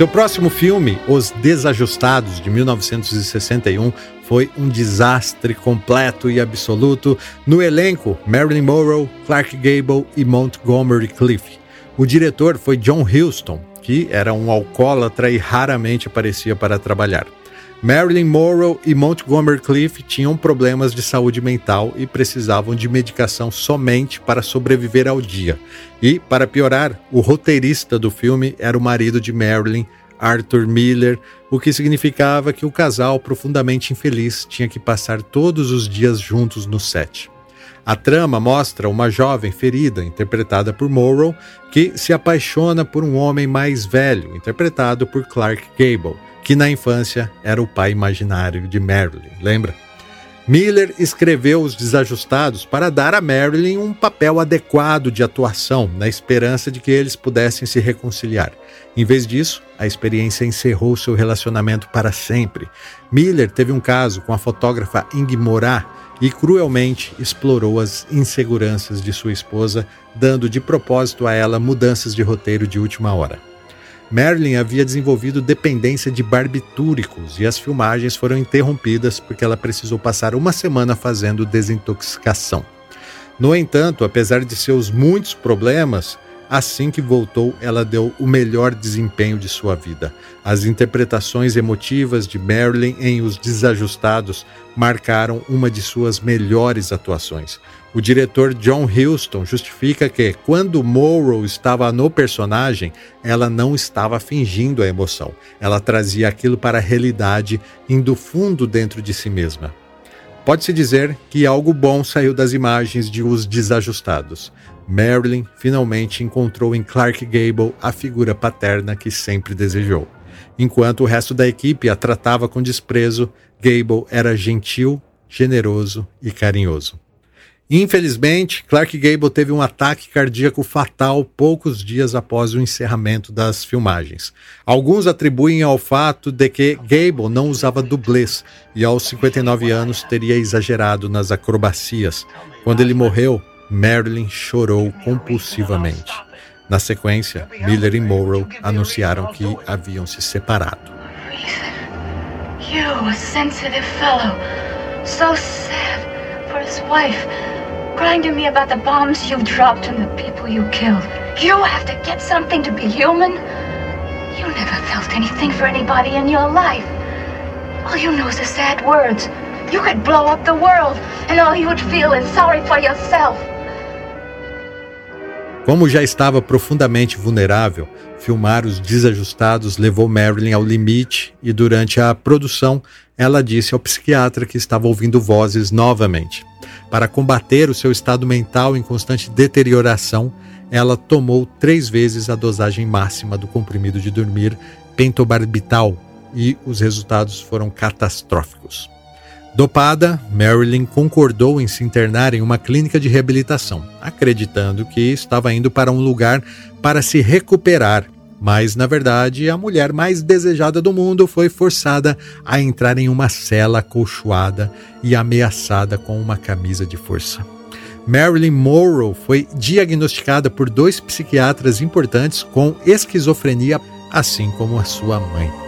[SPEAKER 2] Seu próximo filme, Os Desajustados, de 1961, foi um desastre completo e absoluto. No elenco, Marilyn Monroe, Clark Gable e Montgomery Clift. O diretor foi John Huston, que era um alcoólatra e raramente aparecia para trabalhar. Marilyn Monroe e Montgomery Cliff tinham problemas de saúde mental e precisavam de medicação somente para sobreviver ao dia. E, para piorar, o roteirista do filme era o marido de Marilyn, Arthur Miller, o que significava que o casal profundamente infeliz tinha que passar todos os dias juntos no set. A trama mostra uma jovem ferida, interpretada por Morrow, que se apaixona por um homem mais velho, interpretado por Clark Gable, que na infância era o pai imaginário de Marilyn, lembra? Miller escreveu Os Desajustados para dar a Marilyn um papel adequado de atuação, na esperança de que eles pudessem se reconciliar. Em vez disso, a experiência encerrou seu relacionamento para sempre. Miller teve um caso com a fotógrafa Ing Morá e cruelmente explorou as inseguranças de sua esposa, dando de propósito a ela mudanças de roteiro de última hora. Marilyn havia desenvolvido dependência de barbitúricos e as filmagens foram interrompidas porque ela precisou passar uma semana fazendo desintoxicação. No entanto, apesar de seus muitos problemas, assim que voltou, ela deu o melhor desempenho de sua vida. As interpretações emotivas de Marilyn em Os Desajustados marcaram uma de suas melhores atuações. O diretor John Huston justifica que, quando Morrow estava no personagem, ela não estava fingindo a emoção. Ela trazia aquilo para a realidade, indo fundo dentro de si mesma. Pode-se dizer que algo bom saiu das imagens de Os Desajustados. Marilyn finalmente encontrou em Clark Gable a figura paterna que sempre desejou. Enquanto o resto da equipe a tratava com desprezo, Gable era gentil, generoso e carinhoso. Infelizmente, Clark Gable teve um ataque cardíaco fatal poucos dias após o encerramento das filmagens. Alguns atribuem ao fato de que Gable não usava dublês e aos 59 anos teria exagerado nas acrobacias. Quando ele morreu, Marilyn chorou compulsivamente. Na sequência, Miller e Morrow anunciaram que haviam se separado.
[SPEAKER 12] You, a sensitive fellow, so sad for his wife. crying to me about the bombs you dropped and the people you killed. You have to get something to be human. You never felt anything for anybody in your life. All you know is the sad words. You could blow up the world, and all you would feel is sorry for yourself.
[SPEAKER 2] Como já estava profundamente vulnerável, filmar os desajustados levou Marilyn ao limite e durante a produção ela disse ao psiquiatra que estava ouvindo vozes novamente. Para combater o seu estado mental em constante deterioração, ela tomou três vezes a dosagem máxima do comprimido de dormir pentobarbital e os resultados foram catastróficos. Dopada, Marilyn concordou em se internar em uma clínica de reabilitação, acreditando que estava indo para um lugar para se recuperar mas, na verdade, a mulher mais desejada do mundo foi forçada a entrar em uma cela acolchoada e ameaçada com uma camisa de força. Marilyn Monroe foi diagnosticada por dois psiquiatras importantes com esquizofrenia, assim como a sua mãe.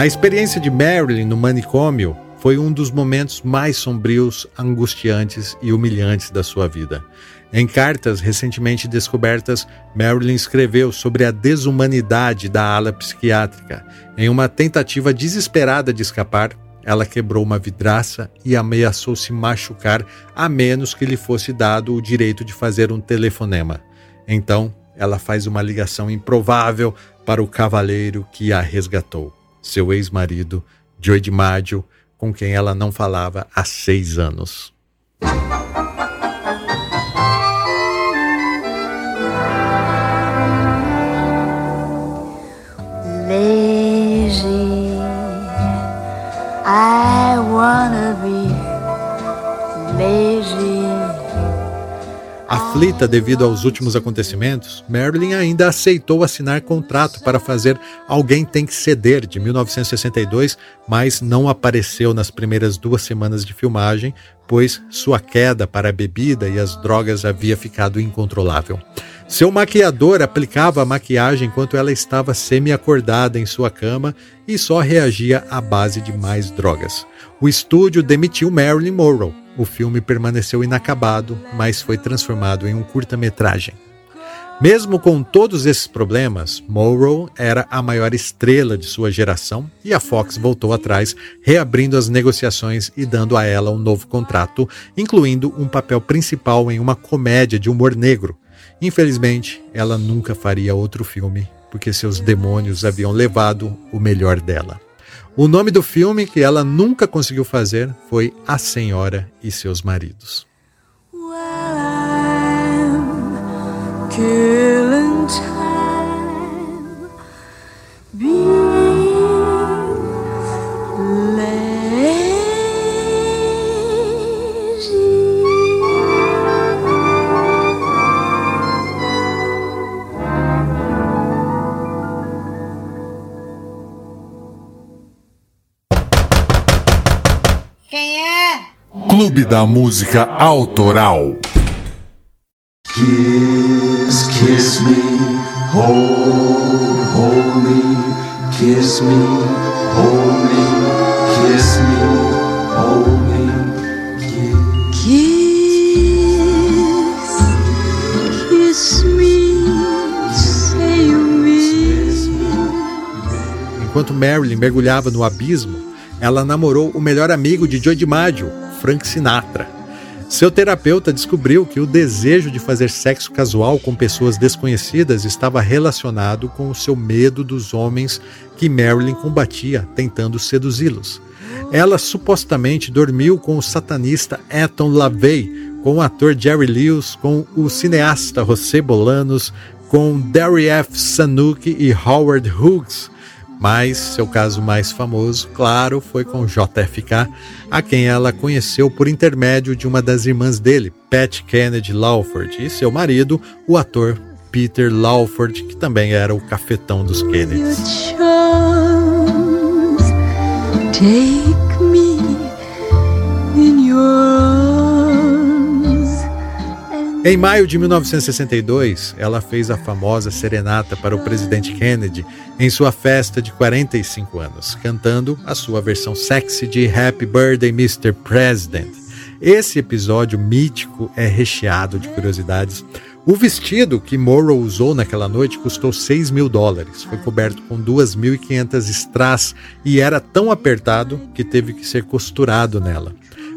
[SPEAKER 2] A experiência de Marilyn no manicômio foi um dos momentos mais sombrios, angustiantes e humilhantes da sua vida. Em cartas recentemente descobertas, Marilyn escreveu sobre a desumanidade da ala psiquiátrica. Em uma tentativa desesperada de escapar, ela quebrou uma vidraça e ameaçou se machucar a menos que lhe fosse dado o direito de fazer um telefonema. Então, ela faz uma ligação improvável para o cavaleiro que a resgatou seu ex-marido, Joey DiMaggio, com quem ela não falava há seis anos.
[SPEAKER 11] Lazy, I wanna be
[SPEAKER 2] Aflita devido aos últimos acontecimentos, Marilyn ainda aceitou assinar contrato para fazer Alguém Tem que Ceder, de 1962, mas não apareceu nas primeiras duas semanas de filmagem, pois sua queda para a bebida e as drogas havia ficado incontrolável. Seu maquiador aplicava a maquiagem enquanto ela estava semi-acordada em sua cama e só reagia à base de mais drogas. O estúdio demitiu Marilyn Monroe o filme permaneceu inacabado, mas foi transformado em um curta-metragem. Mesmo com todos esses problemas, Morrow era a maior estrela de sua geração e a Fox voltou atrás, reabrindo as negociações e dando a ela um novo contrato, incluindo um papel principal em uma comédia de humor negro. Infelizmente, ela nunca faria outro filme, porque seus demônios haviam levado o melhor dela. O nome do filme que ela nunca conseguiu fazer foi A Senhora e Seus Maridos.
[SPEAKER 3] killing
[SPEAKER 13] Clube da Música Autoral.
[SPEAKER 14] Kiss, kiss me, hold, hold me, kiss me, hold me, kiss me, hold me, kiss.
[SPEAKER 3] Kiss, kiss me, say you miss
[SPEAKER 2] Enquanto Marilyn mergulhava no abismo, ela namorou o melhor amigo de Joe DiMaggio, Frank Sinatra. Seu terapeuta descobriu que o desejo de fazer sexo casual com pessoas desconhecidas estava relacionado com o seu medo dos homens que Marilyn combatia, tentando seduzi-los. Ela supostamente dormiu com o satanista Eton LaVey, com o ator Jerry Lewis, com o cineasta José Bolanos, com Derry F. Sanuki e Howard Hughes mas seu caso mais famoso, claro, foi com JFK, a quem ela conheceu por intermédio de uma das irmãs dele, Pat Kennedy Lawford, e seu marido, o ator Peter Lawford, que também era o cafetão dos Kennedys. Em maio de 1962, ela fez a famosa serenata para o presidente Kennedy em sua festa de 45 anos, cantando a sua versão sexy de Happy Birthday, Mr. President. Esse episódio mítico é recheado de curiosidades. O vestido que Morrow usou naquela noite custou 6 mil dólares. Foi coberto com 2.500 strass e era tão apertado que teve que ser costurado nela.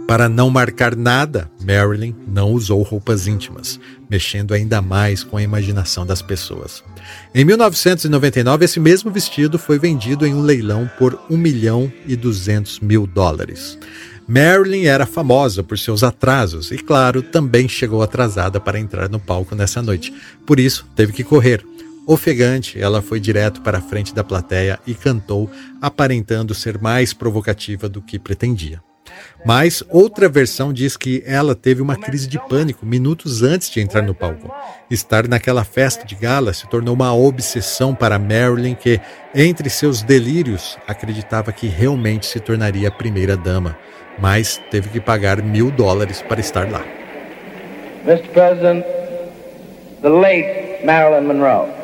[SPEAKER 2] Para não marcar nada, Marilyn não usou roupas íntimas, mexendo ainda mais com a imaginação das pessoas. Em 1999, esse mesmo vestido foi vendido em um leilão por 1 milhão e 200 mil dólares. Marilyn era famosa por seus atrasos e, claro, também chegou atrasada para entrar no palco nessa noite. Por isso, teve que correr. Ofegante, ela foi direto para a frente da plateia e cantou, aparentando ser mais provocativa do que pretendia. Mas outra versão diz que ela teve uma crise de pânico minutos antes de entrar no palco. Estar naquela festa de gala se tornou uma obsessão para Marilyn, que, entre seus delírios, acreditava que realmente se tornaria a primeira dama, mas teve que pagar mil dólares para estar lá.
[SPEAKER 15] Mr. President, the late Marilyn Monroe.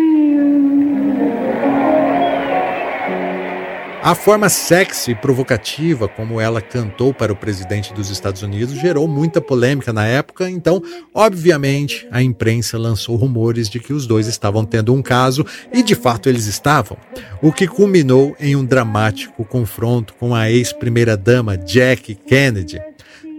[SPEAKER 2] A forma sexy e provocativa como ela cantou para o presidente dos Estados Unidos gerou muita polêmica na época, então, obviamente, a imprensa lançou rumores de que os dois estavam tendo um caso e de fato eles estavam, o que culminou em um dramático confronto com a ex-primeira-dama Jackie Kennedy.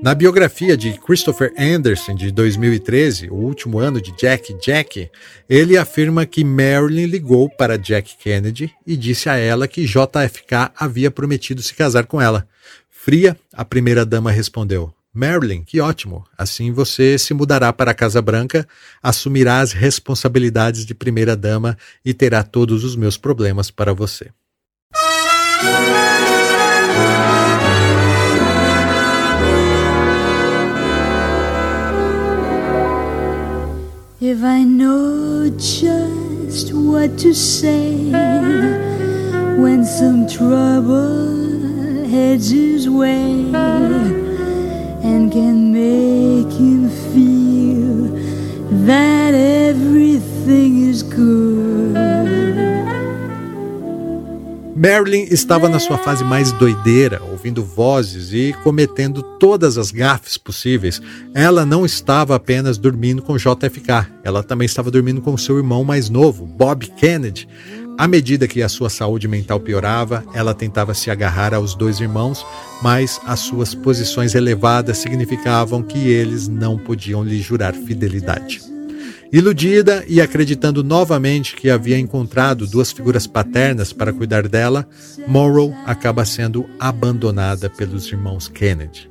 [SPEAKER 2] Na biografia de Christopher Anderson, de 2013, o último ano de Jack Jack, ele afirma que Marilyn ligou para Jack Kennedy e disse a ela que JFK havia prometido se casar com ela. Fria, a primeira-dama respondeu: Marilyn, que ótimo! Assim você se mudará para a Casa Branca, assumirá as responsabilidades de primeira-dama e terá todos os meus problemas para você.
[SPEAKER 3] If I know just what to say when some trouble heads his way and can make him feel that everything is good.
[SPEAKER 2] Marilyn estava na sua fase mais doideira, ouvindo vozes e cometendo todas as gafes possíveis. Ela não estava apenas dormindo com JFK, ela também estava dormindo com seu irmão mais novo, Bob Kennedy. À medida que a sua saúde mental piorava, ela tentava se agarrar aos dois irmãos, mas as suas posições elevadas significavam que eles não podiam lhe jurar fidelidade. Iludida e acreditando novamente que havia encontrado duas figuras paternas para cuidar dela, Morrow acaba sendo abandonada pelos irmãos Kennedy.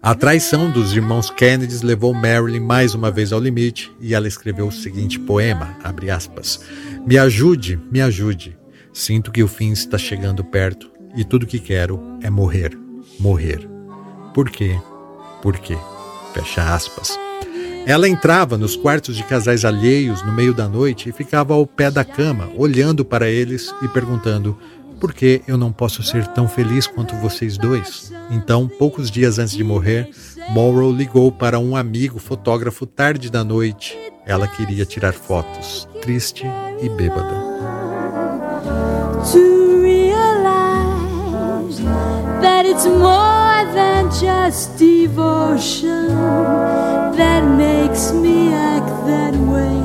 [SPEAKER 2] A traição dos irmãos Kennedy levou Marilyn mais uma vez ao limite e ela escreveu o seguinte poema, aspas, Me ajude, me ajude. Sinto que o fim está chegando perto e tudo que quero é morrer, morrer. Por quê? Por quê? Fecha aspas. Ela entrava nos quartos de casais alheios no meio da noite e ficava ao pé da cama, olhando para eles e perguntando: por que eu não posso ser tão feliz quanto vocês dois? Então, poucos dias antes de morrer, Morrow ligou para um amigo fotógrafo tarde da noite. Ela queria tirar fotos, triste e bêbada.
[SPEAKER 3] It's more than just devotion that makes me act that way.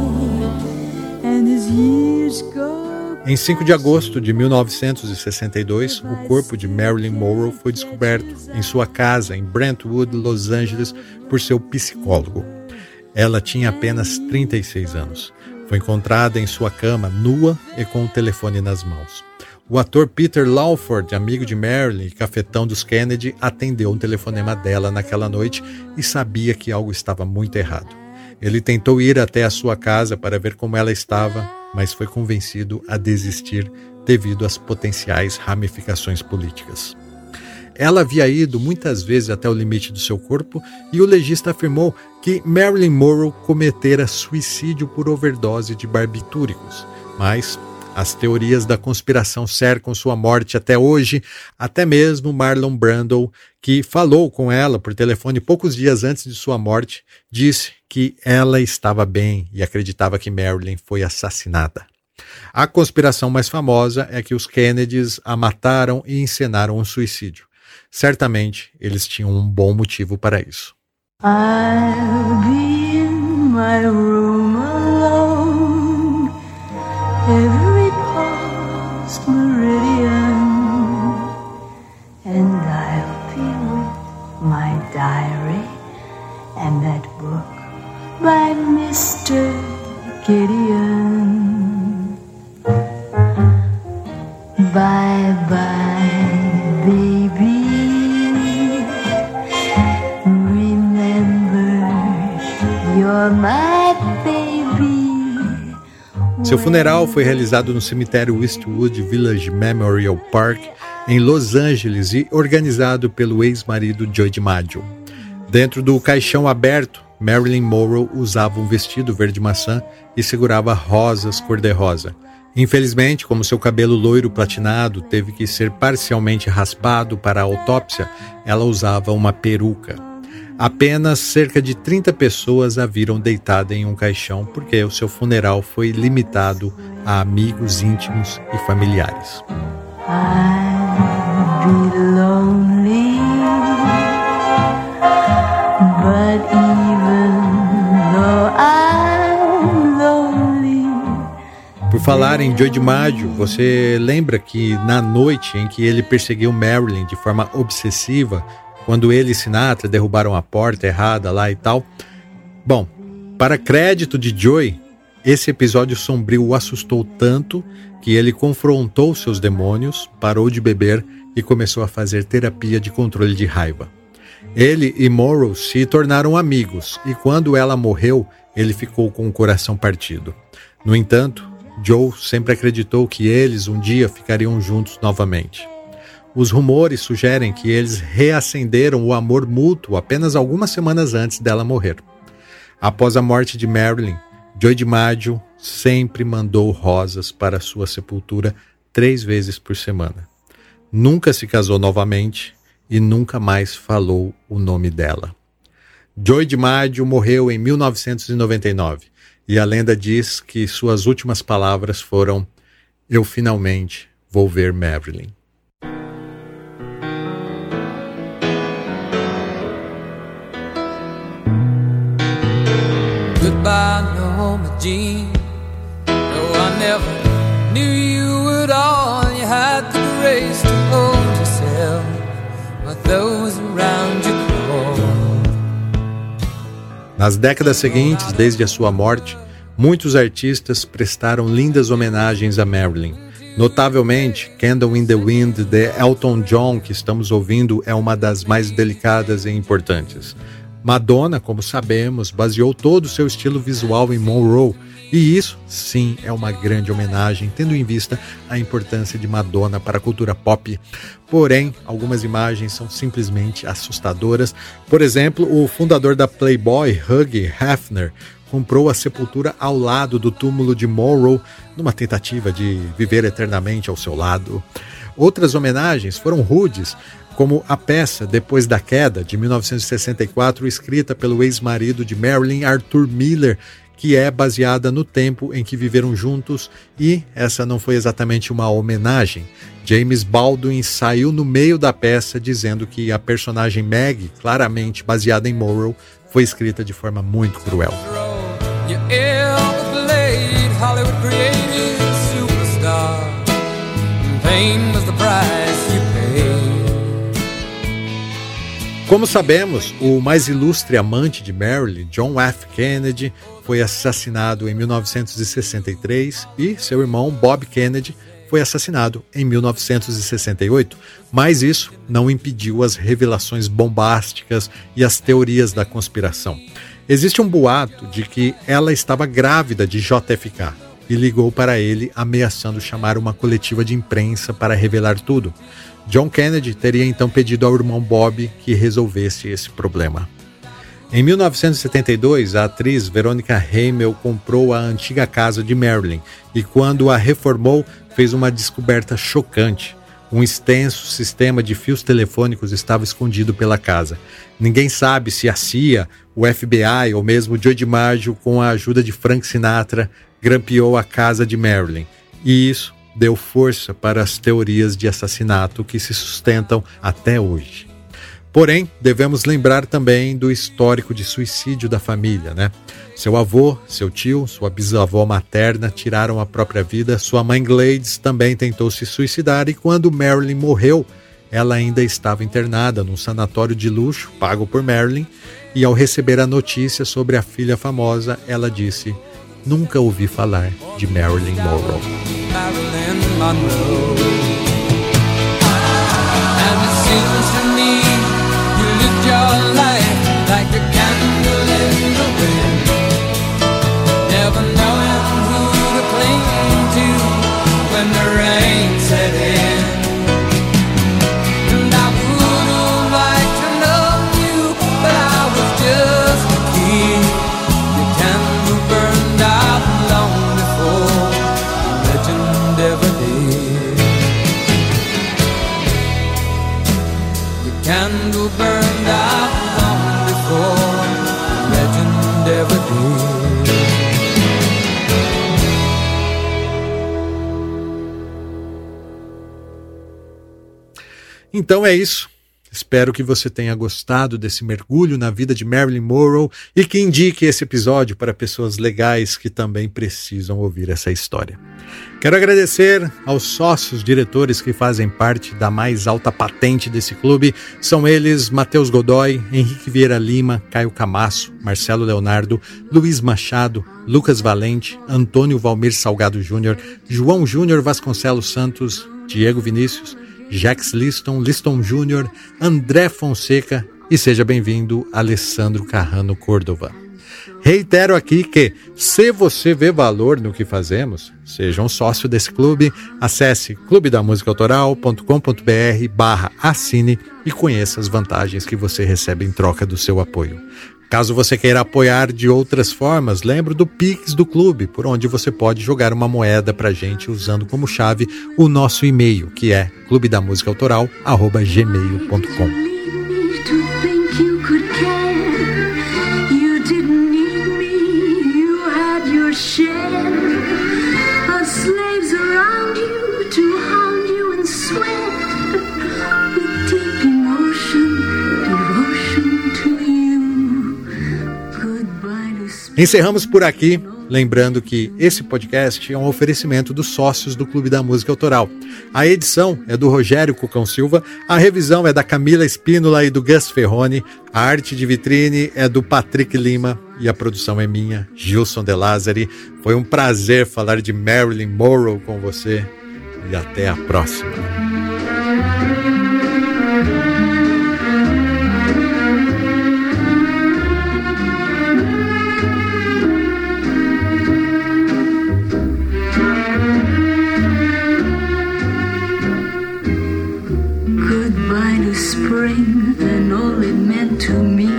[SPEAKER 3] And as years go
[SPEAKER 2] em 5 de agosto de 1962, o corpo de Marilyn Monroe foi descoberto em sua casa em Brentwood, Los Angeles, por seu psicólogo. Ela tinha apenas 36 anos. Foi encontrada em sua cama, nua e com o telefone nas mãos. O ator Peter Lawford, amigo de Marilyn e cafetão dos Kennedy, atendeu um telefonema dela naquela noite e sabia que algo estava muito errado. Ele tentou ir até a sua casa para ver como ela estava, mas foi convencido a desistir devido às potenciais ramificações políticas. Ela havia ido muitas vezes até o limite do seu corpo e o legista afirmou que Marilyn Monroe cometera suicídio por overdose de barbitúricos, mas as teorias da conspiração cercam sua morte até hoje, até mesmo Marlon Brando, que falou com ela por telefone poucos dias antes de sua morte, disse que ela estava bem e acreditava que Marilyn foi assassinada. A conspiração mais famosa é que os Kennedys a mataram e encenaram um suicídio. Certamente eles tinham um bom motivo para isso.
[SPEAKER 3] I'll be in my room alone. Every meridian. And I'll be with my diary and that book by Mr. Gideon. Bye bye, baby. Remember, you're my baby.
[SPEAKER 2] Seu funeral foi realizado no cemitério Westwood Village Memorial Park, em Los Angeles, e organizado pelo ex-marido Joe DiMaggio. Dentro do caixão aberto, Marilyn Monroe usava um vestido verde-maçã e segurava rosas cor-de-rosa. Infelizmente, como seu cabelo loiro platinado teve que ser parcialmente raspado para a autópsia, ela usava uma peruca. Apenas cerca de 30 pessoas a viram deitada em um caixão porque o seu funeral foi limitado a amigos íntimos e familiares. Por falar em Joe DiMaggio, você lembra que na noite em que ele perseguiu Marilyn de forma obsessiva, quando ele e Sinatra derrubaram a porta errada lá e tal? Bom, para crédito de Joey, esse episódio sombrio o assustou tanto que ele confrontou seus demônios, parou de beber e começou a fazer terapia de controle de raiva. Ele e Morrow se tornaram amigos e quando ela morreu, ele ficou com o coração partido. No entanto, Joe sempre acreditou que eles um dia ficariam juntos novamente. Os rumores sugerem que eles reacenderam o amor mútuo apenas algumas semanas antes dela morrer. Após a morte de Marilyn, Joe DiMaggio sempre mandou rosas para sua sepultura três vezes por semana. Nunca se casou novamente e nunca mais falou o nome dela. Joy DiMaggio morreu em 1999 e a lenda diz que suas últimas palavras foram: Eu finalmente vou ver Marilyn. Jean. No, I never knew you at all. You had the grace to hold yourself while those around you Nas décadas seguintes, desde a sua morte, muitos artistas prestaram lindas homenagens a Marilyn. Notavelmente, Candle in the Wind de Elton John, que estamos ouvindo, é uma das mais delicadas e importantes. Madonna, como sabemos, baseou todo o seu estilo visual em Monroe, e isso, sim, é uma grande homenagem, tendo em vista a importância de Madonna para a cultura pop. Porém, algumas imagens são simplesmente assustadoras. Por exemplo, o fundador da Playboy, Hugh Hefner, comprou a sepultura ao lado do túmulo de Monroe, numa tentativa de viver eternamente ao seu lado. Outras homenagens foram rudes, como a peça Depois da Queda, de 1964, escrita pelo ex-marido de Marilyn, Arthur Miller, que é baseada no tempo em que viveram juntos e essa não foi exatamente uma homenagem. James Baldwin saiu no meio da peça dizendo que a personagem Meg, claramente baseada em Morrow, foi escrita de forma muito cruel. Como sabemos, o mais ilustre amante de Marilyn, John F. Kennedy, foi assassinado em 1963 e seu irmão Bob Kennedy foi assassinado em 1968. Mas isso não impediu as revelações bombásticas e as teorias da conspiração. Existe um boato de que ela estava grávida de JFK e ligou para ele ameaçando chamar uma coletiva de imprensa para revelar tudo. John Kennedy teria então pedido ao irmão Bob que resolvesse esse problema. Em 1972, a atriz Veronica Hamel comprou a antiga casa de Marilyn e, quando a reformou, fez uma descoberta chocante. Um extenso sistema de fios telefônicos estava escondido pela casa. Ninguém sabe se a CIA, o FBI ou mesmo Joe DiMaggio, com a ajuda de Frank Sinatra, grampeou a casa de Marilyn. E isso deu força para as teorias de assassinato que se sustentam até hoje. Porém, devemos lembrar também do histórico de suicídio da família, né? Seu avô, seu tio, sua bisavó materna tiraram a própria vida, sua mãe Glades também tentou se suicidar e quando Marilyn morreu, ela ainda estava internada num sanatório de luxo pago por Marilyn e ao receber a notícia sobre a filha famosa, ela disse: Nunca ouvi falar de Marilyn Monroe. Marilyn Monroe. Então é isso. Espero que você tenha gostado desse mergulho na vida de Marilyn Monroe e que indique esse episódio para pessoas legais que também precisam ouvir essa história. Quero agradecer aos sócios diretores que fazem parte da mais alta patente desse clube. São eles Matheus Godoy, Henrique Vieira Lima, Caio Camasso, Marcelo Leonardo, Luiz Machado, Lucas Valente, Antônio Valmir Salgado Júnior, João Júnior Vasconcelos Santos, Diego Vinícius, Jax Liston, Liston Jr., André Fonseca e seja bem-vindo, Alessandro Carrano Córdova. Reitero aqui que, se você vê valor no que fazemos, seja um sócio desse clube, acesse clubedamusicaautoral.com.br barra assine e conheça as vantagens que você recebe em troca do seu apoio. Caso você queira apoiar de outras formas, lembre do Pix do clube, por onde você pode jogar uma moeda para gente usando como chave o nosso e-mail, que é clubedamusicaautoral@gmail.com. Encerramos por aqui, lembrando que esse podcast é um oferecimento dos sócios do Clube da Música Autoral. A edição é do Rogério Cucão Silva, a revisão é da Camila Espínola e do Gus Ferrone, a arte de vitrine é do Patrick Lima e a produção é minha, Gilson De Lázari. Foi um prazer falar de Marilyn Monroe com você e até a próxima.
[SPEAKER 3] Spring and all it meant to me.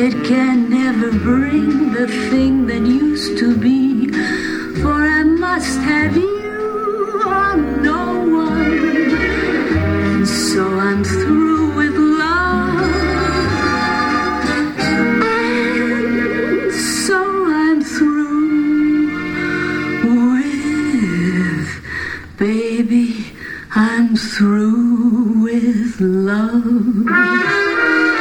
[SPEAKER 3] It can never bring the thing that used to be. For I must have you or no one. And so I'm through with love. And so I'm through with baby. I'm through with love.